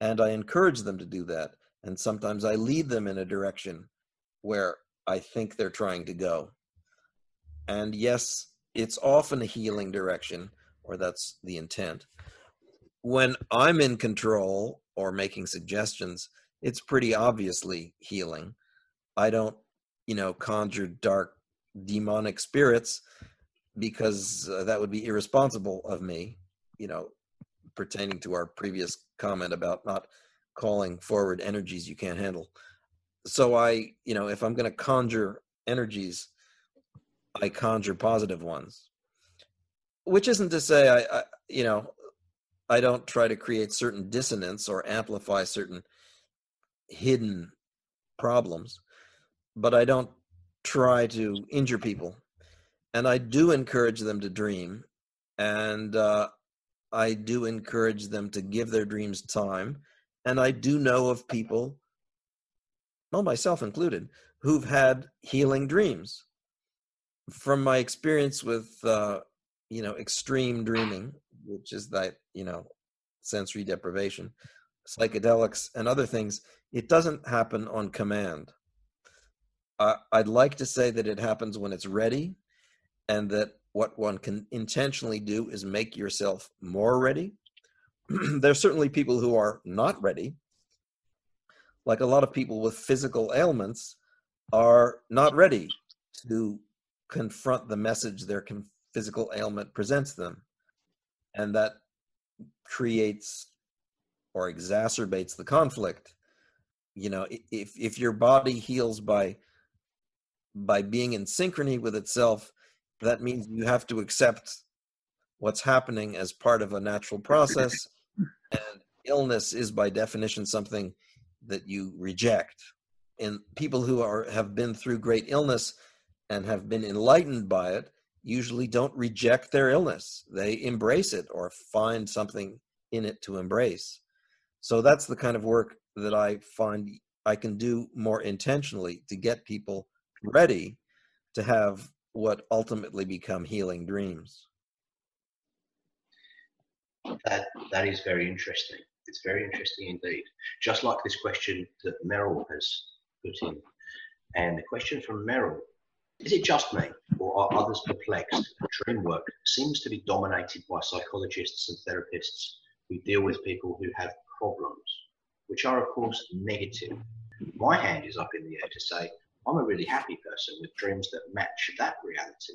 And I encourage them to do that. And sometimes I lead them in a direction where I think they're trying to go. And yes, it's often a healing direction, or that's the intent. When I'm in control or making suggestions, it's pretty obviously healing. I don't, you know, conjure dark demonic spirits because uh, that would be irresponsible of me, you know, pertaining to our previous comment about not calling forward energies you can't handle. So I, you know, if I'm going to conjure energies, I conjure positive ones. Which isn't to say I, I, you know, I don't try to create certain dissonance or amplify certain hidden problems, but I don't try to injure people. And I do encourage them to dream, and uh, I do encourage them to give their dreams time. And I do know of people, well, myself included, who've had healing dreams from my experience with uh, you know extreme dreaming, which is that you know sensory deprivation, psychedelics, and other things, it doesn't happen on command. I'd like to say that it happens when it's ready, and that what one can intentionally do is make yourself more ready. There's certainly people who are not ready, like a lot of people with physical ailments are not ready to confront the message their physical ailment presents them. And that creates or exacerbates the conflict. You know, if if your body heals by by being in synchrony with itself, that means you have to accept what's happening as part of a natural process. And illness is by definition something that you reject. And people who are have been through great illness and have been enlightened by it usually don't reject their illness. They embrace it or find something in it to embrace. So that's the kind of work that I find I can do more intentionally to get people ready to have what ultimately become healing dreams. That that is very interesting. It's very interesting indeed. Just like this question that Meryl has put in. And the question from Meryl is it just me, or are others perplexed dream work seems to be dominated by psychologists and therapists who deal with people who have problems, which are, of course, negative? My hand is up in the air to say, I'm a really happy person with dreams that match that reality.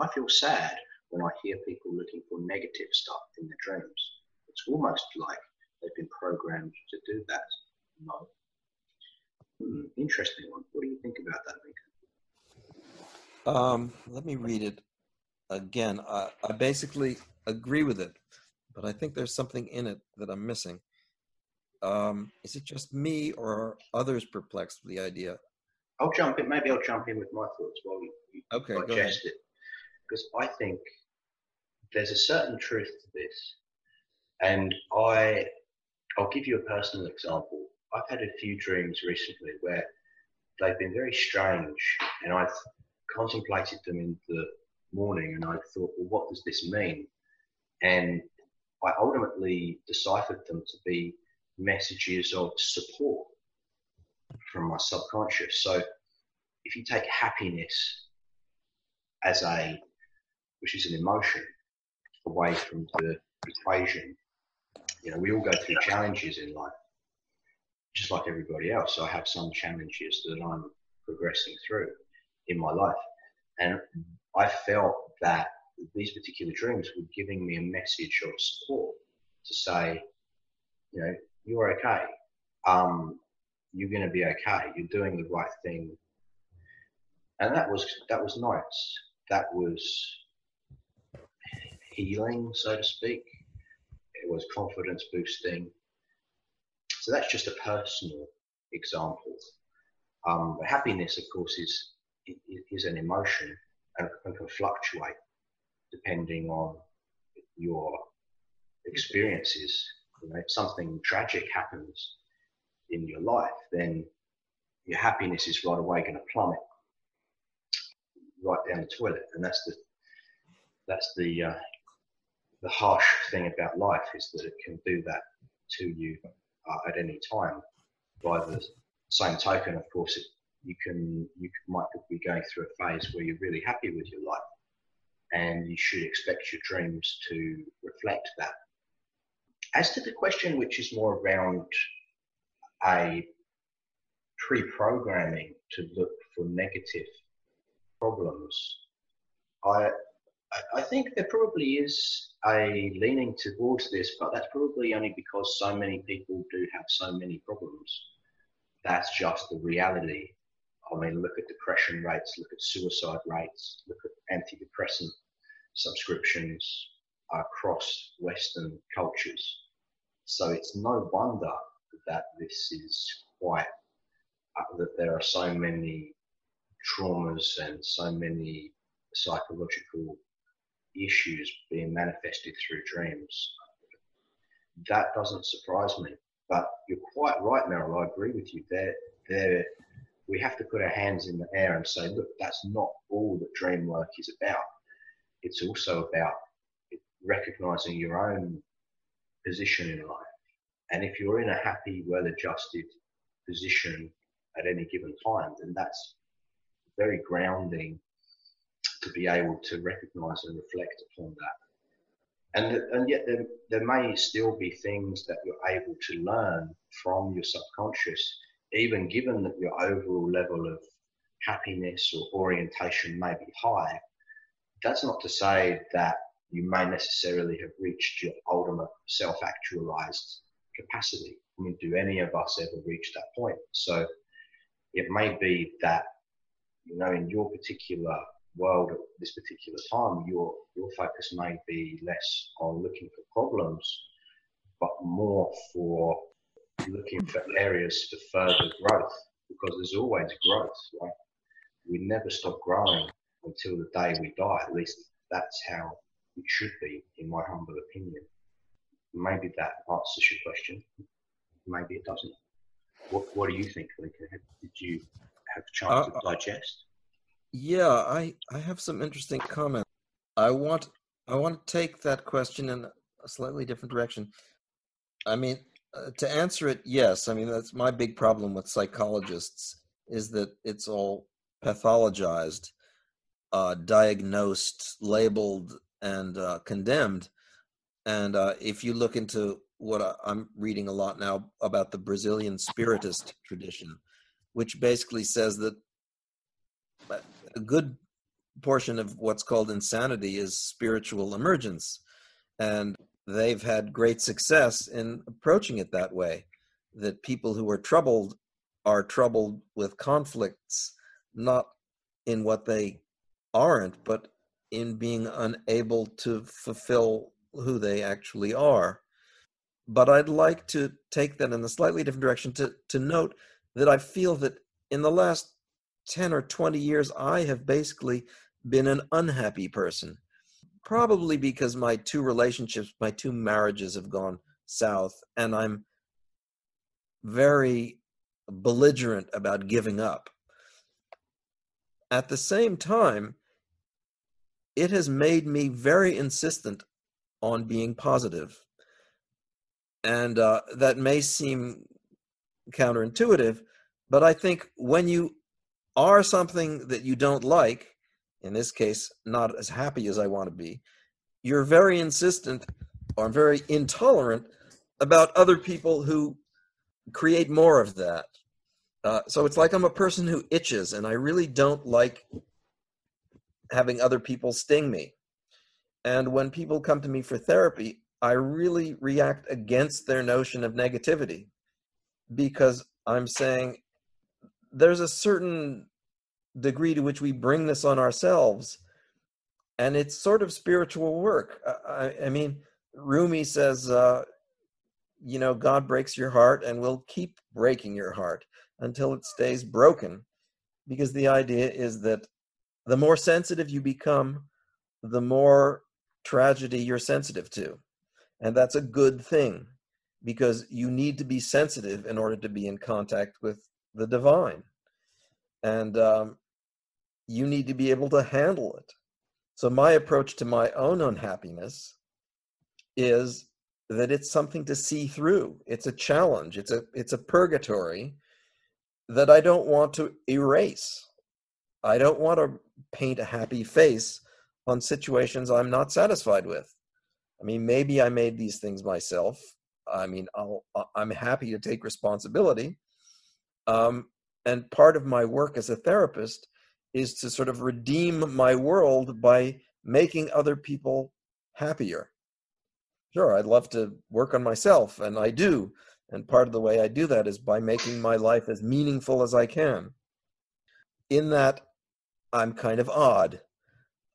I feel sad when I hear people looking for negative stuff in their dreams. It's almost like they've been programmed to do that. No. Hmm, interesting one. What do you think about that, Lincoln? Um, let me read it again. I, I basically agree with it, but I think there's something in it that I'm missing. Um, is it just me or are others perplexed with the idea? I'll jump in. Maybe I'll jump in with my thoughts while you, you okay, digest it, because I think there's a certain truth to this, and I I'll give you a personal example. I've had a few dreams recently where they've been very strange, and I've contemplated them in the morning, and I thought, well, what does this mean? And I ultimately deciphered them to be messages of support from my subconscious. So if you take happiness as a, which is an emotion, away from the equation, you know, we all go through challenges in life, just like everybody else. So I have some challenges that I'm progressing through in my life. And I felt that these particular dreams were giving me a message of support to say, you know, you're okay. Um, you're going to be okay. You're doing the right thing. And that was that was nice. That was healing, so to speak. It was confidence boosting. So that's just a personal example. Um, happiness, of course, is is an emotion and, and can fluctuate depending on your experiences. You know, if something tragic happens in your life, then your happiness is right away going to plummet right down the toilet, and that's the that's the uh, the harsh thing about life is that it can do that to you uh, at any time. By the same token, of course, it, you can you might be going through a phase where you're really happy with your life, and you should expect your dreams to reflect that. As to the question, which is more around a pre-programming to look for negative problems, I I think there probably is a leaning towards this, but that's probably only because so many people do have so many problems. That's just the reality. I mean, look at depression rates, look at suicide rates, look at antidepressant subscriptions across Western cultures. So it's no wonder that this is quite, uh, that there are so many traumas and so many psychological issues being manifested through dreams. That doesn't surprise me. But you're quite right, Meryl. I agree with you. There, there, we have to put our hands in the air and say, look, that's not all that dream work is about. It's also about recognizing your own position in life. And if you're in a happy, well adjusted position at any given time, then that's very grounding to be able to recognize and reflect upon that. And, and yet there, there may still be things that you're able to learn from your subconscious, even given that your overall level of happiness or orientation may be high. That's not to say that you may necessarily have reached your ultimate self-actualized capacity. I mean, do any of us ever reach that point? So it may be that, you know, in your particular world at this particular time, your your focus may be less on looking for problems, but more for looking for areas for further growth. Because there's always growth, right? We never stop growing until the day we die. At least that's how it should be, in my humble opinion. Maybe that answers your question. Maybe it doesn't. What What do you think, Lincoln? Did you have a chance uh, to digest? Yeah, I I have some interesting comments. I want I want to take that question in a slightly different direction. I mean, uh, to answer it, yes. I mean, that's my big problem with psychologists is that it's all pathologized, uh, diagnosed, labeled, and uh, condemned. And uh, if you look into what I, I'm reading a lot now about the Brazilian Spiritist tradition, which basically says that a good portion of what's called insanity is spiritual emergence. And they've had great success in approaching it that way. that people who are troubled are troubled with conflicts, not in what they aren't, but in being unable to fulfill who they actually are. But I'd like to take that in a slightly different direction to, to note that I feel that in the last 10 or 20 years, I have basically been an unhappy person. Probably because my two relationships, my two marriages have gone south, and I'm very belligerent about giving up. At the same time, it has made me very insistent on being positive. And uh, that may seem counterintuitive, but I think when you are something that you don't like, in this case, not as happy as I want to be, you're very insistent or very intolerant about other people who create more of that. Uh, so it's like I'm a person who itches, and I really don't like having other people sting me. And when people come to me for therapy, I really react against their notion of negativity because I'm saying there's a certain degree to which we bring this on ourselves, and it's sort of spiritual work. I, I mean, Rumi says, uh, you know, God breaks your heart and will keep breaking your heart until it stays broken, because the idea is that the more sensitive you become, the more tragedy you're sensitive to. And that's a good thing because you need to be sensitive in order to be in contact with the divine. And um, you need to be able to handle it. So, my approach to my own unhappiness is that it's something to see through. It's a challenge. It's a it's a purgatory that I don't want to erase. I don't want to paint a happy face on situations I'm not satisfied with. I mean, maybe I made these things myself. I mean, I'll, I'm happy to take responsibility. Um, and part of my work as a therapist is to sort of redeem my world by making other people happier. Sure, I'd love to work on myself, and I do. And part of the way I do that is by making my life as meaningful as I can. In that, I'm kind of odd.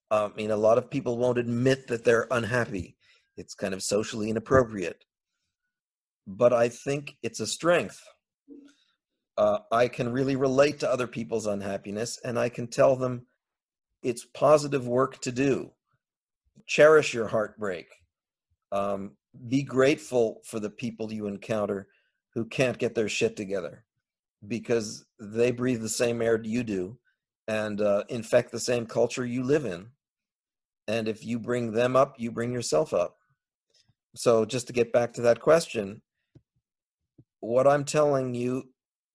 I mean, a lot of people won't admit that they're unhappy. It's kind of socially inappropriate. But I think it's a strength. Uh, I can really relate to other people's unhappiness and I can tell them it's positive work to do. Cherish your heartbreak. Um, be grateful for the people you encounter who can't get their shit together because they breathe the same air you do and uh, infect the same culture you live in. And if you bring them up, you bring yourself up. So, just to get back to that question, what I'm telling you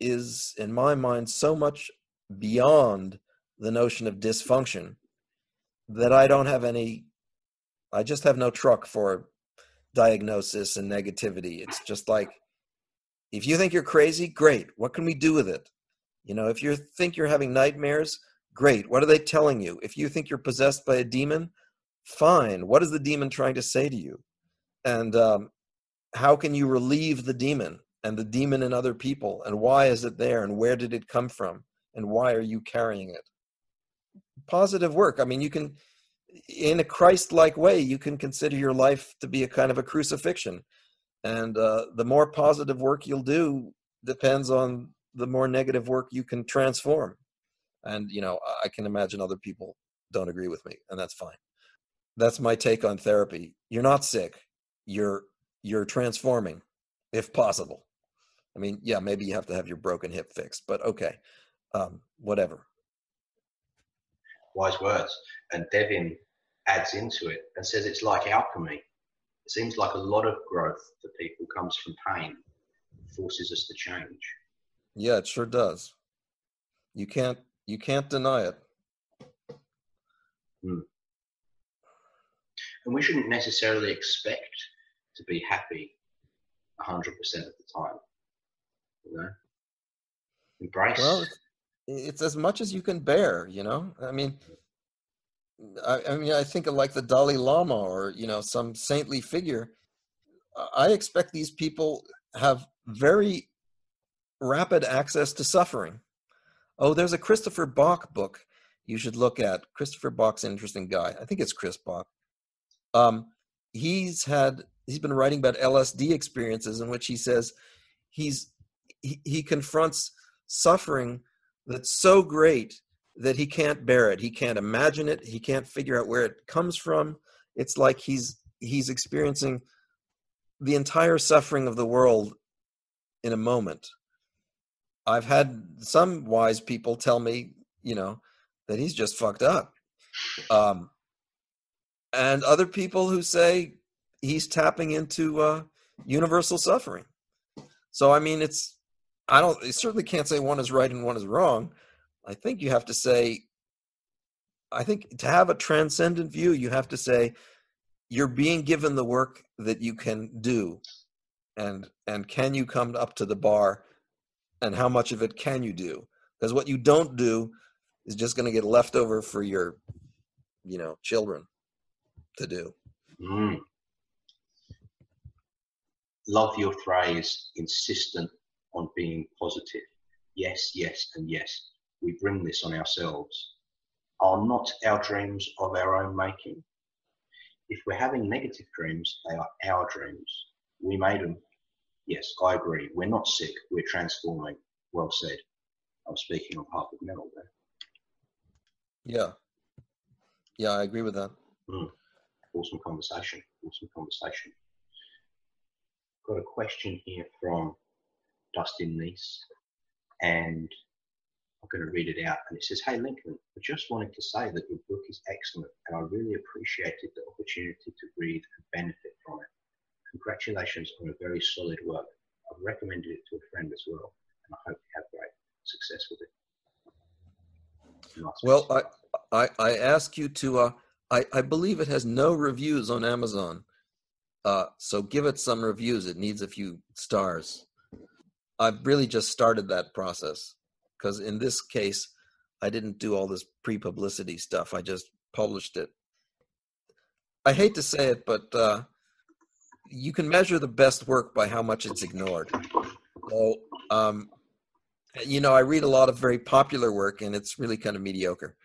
is, in my mind, so much beyond the notion of dysfunction that I don't have any, I just have no truck for diagnosis and negativity. It's just like, if you think you're crazy, great. What can we do with it? You know, if you think you're having nightmares, great. What are they telling you? If you think you're possessed by a demon, fine. What is the demon trying to say to you? And um, how can you relieve the demon and the demon in other people? And why is it there? And where did it come from? And why are you carrying it? Positive work. I mean, you can, in a Christ like way, you can consider your life to be a kind of a crucifixion. And uh, the more positive work you'll do depends on the more negative work you can transform. And, you know, I can imagine other people don't agree with me, and that's fine. That's my take on therapy. You're not sick. You're you're transforming, if possible. I mean, yeah, maybe you have to have your broken hip fixed, but okay, um, whatever. Wise words. And Devin adds into it and says it's like alchemy. It seems like a lot of growth for people comes from pain, forces us to change. Yeah, it sure does. You can't you can't deny it. Hmm. And we shouldn't necessarily expect to be happy 100% of the time. You know? Embrace. Well, it's as much as you can bear, you know? I mean, I, I mean, I think of like the Dalai Lama or, you know, some saintly figure. I expect these people have very rapid access to suffering. Oh, there's a Christopher Bache book you should look at. Christopher Bache's an interesting guy. I think it's Chris Bache. Um, he's had he's been writing about LSD experiences in which he says he's he, he confronts suffering that's so great that he can't bear it. He can't imagine it. He can't figure out where it comes from. It's like he's he's experiencing the entire suffering of the world in a moment. I've had some wise people tell me, you know, that he's just fucked up. Um, and other people who say he's tapping into uh, universal suffering. So, I mean, it's, I don't, I certainly can't say one is right and one is wrong. I think you have to say, I think to have a transcendent view, you have to say, you're being given the work that you can do and and can you come up to the bar and how much of it can you do because what you don't do is just going to get left over for your you know children to do mm. love your phrase insistent on being positive yes yes and yes we bring this on ourselves are not our dreams of our own making if we're having negative dreams, they are our dreams. We made them. Yes, I agree. We're not sick. We're transforming. Well said. I'm speaking on behalf of Meryl there. Yeah. Yeah, I agree with that. Mm. Awesome conversation. Awesome conversation. Got a question here from Dustin Neese. And I'm going to read it out. And it says, Hey, Lincoln, I just wanted to say that your book is excellent and I really appreciated the opportunity to read and benefit from it. Congratulations on a very solid work. I've recommended it to a friend as well, and I hope you have great success with it. Nice well, I, I, I ask you to, uh, I, I believe it has no reviews on Amazon. Uh, so give it some reviews. It needs a few stars. I've really just started that process because in this case, I didn't do all this pre publicity stuff. I just published it. I hate to say it, but uh, you can measure the best work by how much it's ignored. So, um, you know, I read a lot of very popular work, and it's really kind of mediocre.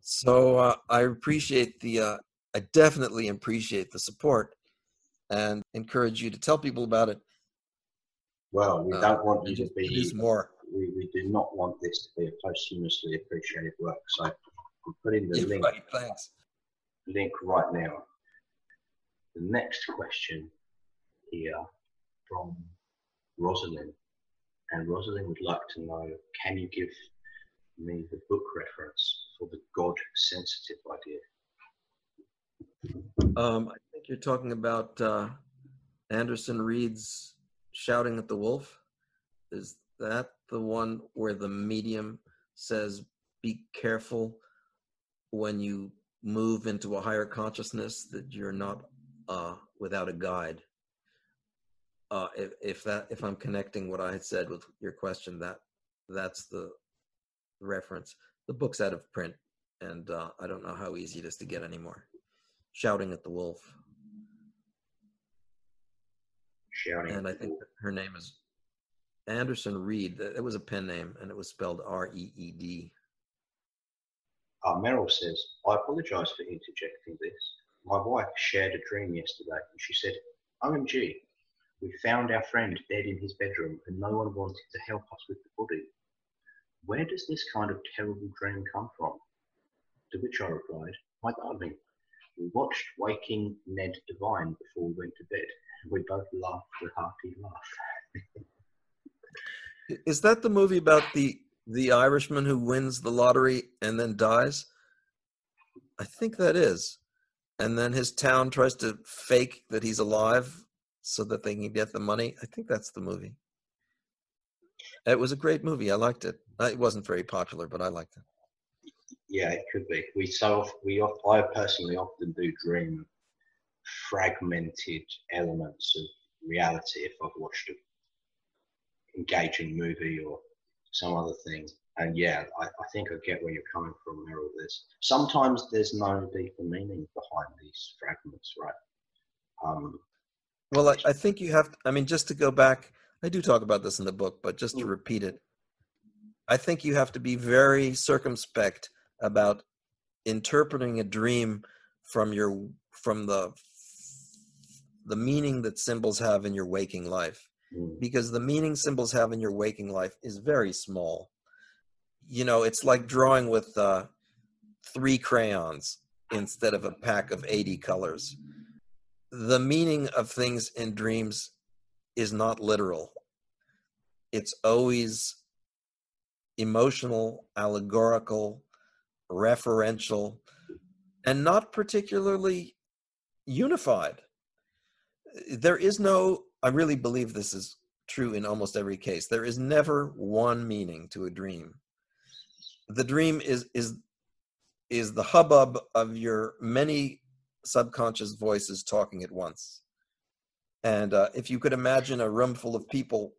So uh, I appreciate the, uh, I definitely appreciate the support, and encourage you to tell people about it. Well, we uh, don't want you to be more we, we do not want this to be a posthumously appreciated work. So I'm putting the link, thanks. link right now. The next question here from Rosalind. And Rosalind would like to know can you give me the book reference for the God sensitive idea? Um, I think you're talking about uh, Anderson Reed's Shouting at the Wolf. Is that the one where the medium says, be careful when you move into a higher consciousness that you're not uh, without a guide? Uh, if, if that if I'm connecting what I had said with your question, that that's the reference. The book's out of print, and uh, I don't know how easy it is to get anymore. Shouting at the wolf. Shouting. And I think her name is Anderson Reed. It was a pen name, and it was spelled R E E D. Uh, Meryl says, I apologize for interjecting this. My wife shared a dream yesterday, and she said, OMG, we found our friend dead in his bedroom, and no one wanted to help us with the body. Where does this kind of terrible dream come from? To which I replied, My darling, we watched Waking Ned Devine before we went to bed, we both laughed a hearty laugh. Is that the movie about the the Irishman who wins the lottery and then dies? I think that is. And then his town tries to fake that he's alive so that they can get the money. I think that's the movie. It was a great movie. I liked it. It wasn't very popular, but I liked it. Yeah, it could be. We so we I personally often do dream fragmented elements of reality if I've watched a engaging movie or some other thing. And yeah, I, I think I get where you're coming from, Meryl. There's sometimes there's no deeper meaning behind these fragments, right? Um, well, I, I think you have. To, I mean, just to go back, I do talk about this in the book, but just to repeat it, I think you have to be very circumspect about interpreting a dream from your from the the meaning that symbols have in your waking life Mm. because the meaning symbols have in your waking life is very small. You know it's like drawing with uh, three crayons instead of a pack of 80 colors. The meaning of things in dreams is not literal. It's always emotional allegorical referential and not particularly unified. There is no i really believe this is true in almost every case. There is never one meaning to a dream. The dream is is is the hubbub of your many subconscious voices talking at once and uh, if you could imagine a room full of people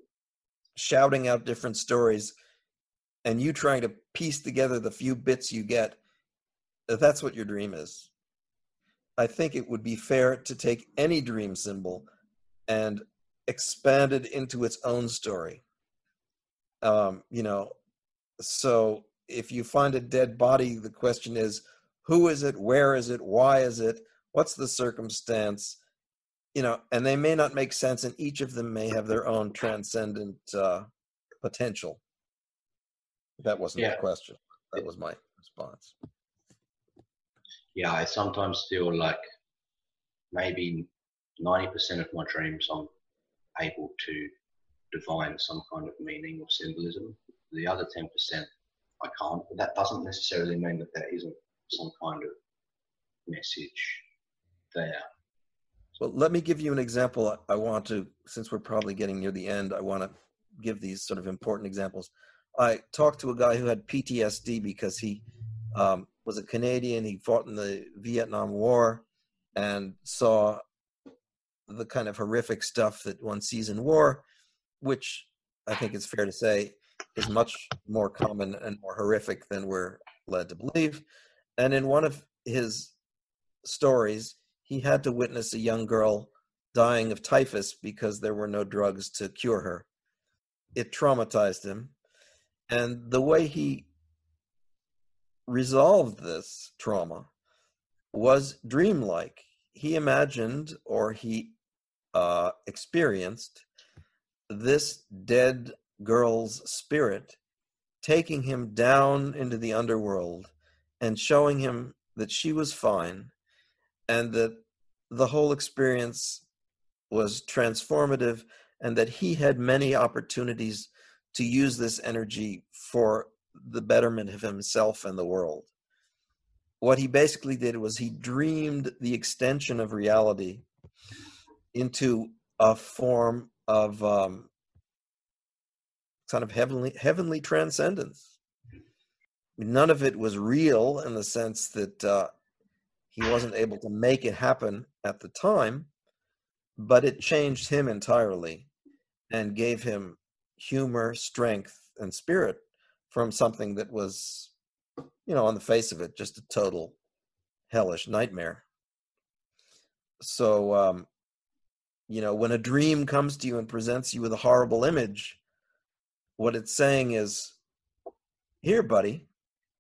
shouting out different stories and you trying to piece together the few bits you get that's what your dream is. I think it would be fair to take any dream symbol and expand it into its own story. Um, you know, so if you find a dead body, the question is who is it, where is it, why is it, what's the circumstance, you know, and they may not make sense, and each of them may have their own transcendent uh, potential. That wasn't Yeah. the question. That was my response. yeah, I sometimes feel like maybe 90% of my dreams I'm able to divine some kind of meaning or symbolism. The other 10% I can't, but that doesn't necessarily mean that there isn't some kind of message there. Well, let me give you an example. I want to, since we're probably getting near the end, I want to give these sort of important examples. I talked to a guy who had PTSD because he um, was a Canadian. He fought in the Vietnam War and saw the kind of horrific stuff that one sees in war, which I think it's fair to say is much more common and more horrific than we're led to believe. And in one of his stories, he had to witness a young girl dying of typhus because there were no drugs to cure her. It traumatized him. And the way he resolved this trauma was dreamlike. He imagined or he uh, experienced this dead girl's spirit taking him down into the underworld and showing him that she was fine and that the whole experience was transformative and that he had many opportunities to use this energy for the betterment of himself and the world. What he basically did was he dreamed the extension of reality into a form of um, kind of heavenly heavenly transcendence. None of it was real in the sense that uh, he wasn't able to make it happen at the time, but it changed him entirely and gave him humor, strength, and spirit from something that was, you know, on the face of it, just a total hellish nightmare. So, um, you know, when a dream comes to you and presents you with a horrible image, what it's saying is, here, buddy,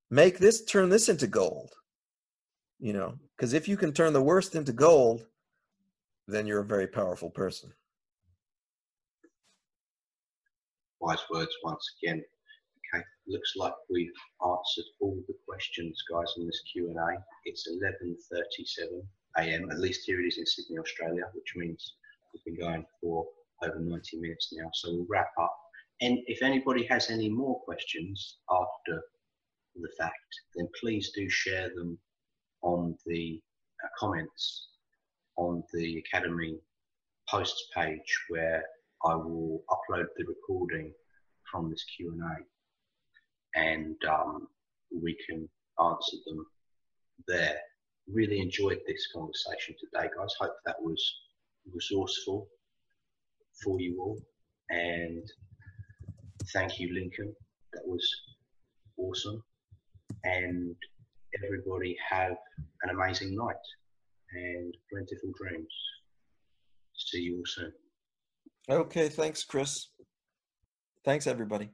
make this, turn this into gold. You know, because if you can turn the worst into gold, then you're a very powerful person. Wise words once again. Okay, looks like we've answered all the questions, guys, in this Q and A. It's 11:37 a.m. At least here it is in Sydney, Australia, which means we've been going for over 90 minutes now. So we'll wrap up. And if anybody has any more questions after the fact, then please do share them on the uh, comments on the Academy posts page where I will upload the recording from this Q&A and um, we can answer them there. Really enjoyed this conversation today, guys. Hope that was resourceful for you all. And thank you, Lincoln. That was awesome. And everybody have an amazing night and plentiful dreams. See you all soon. Okay, thanks, Chris. Thanks, everybody.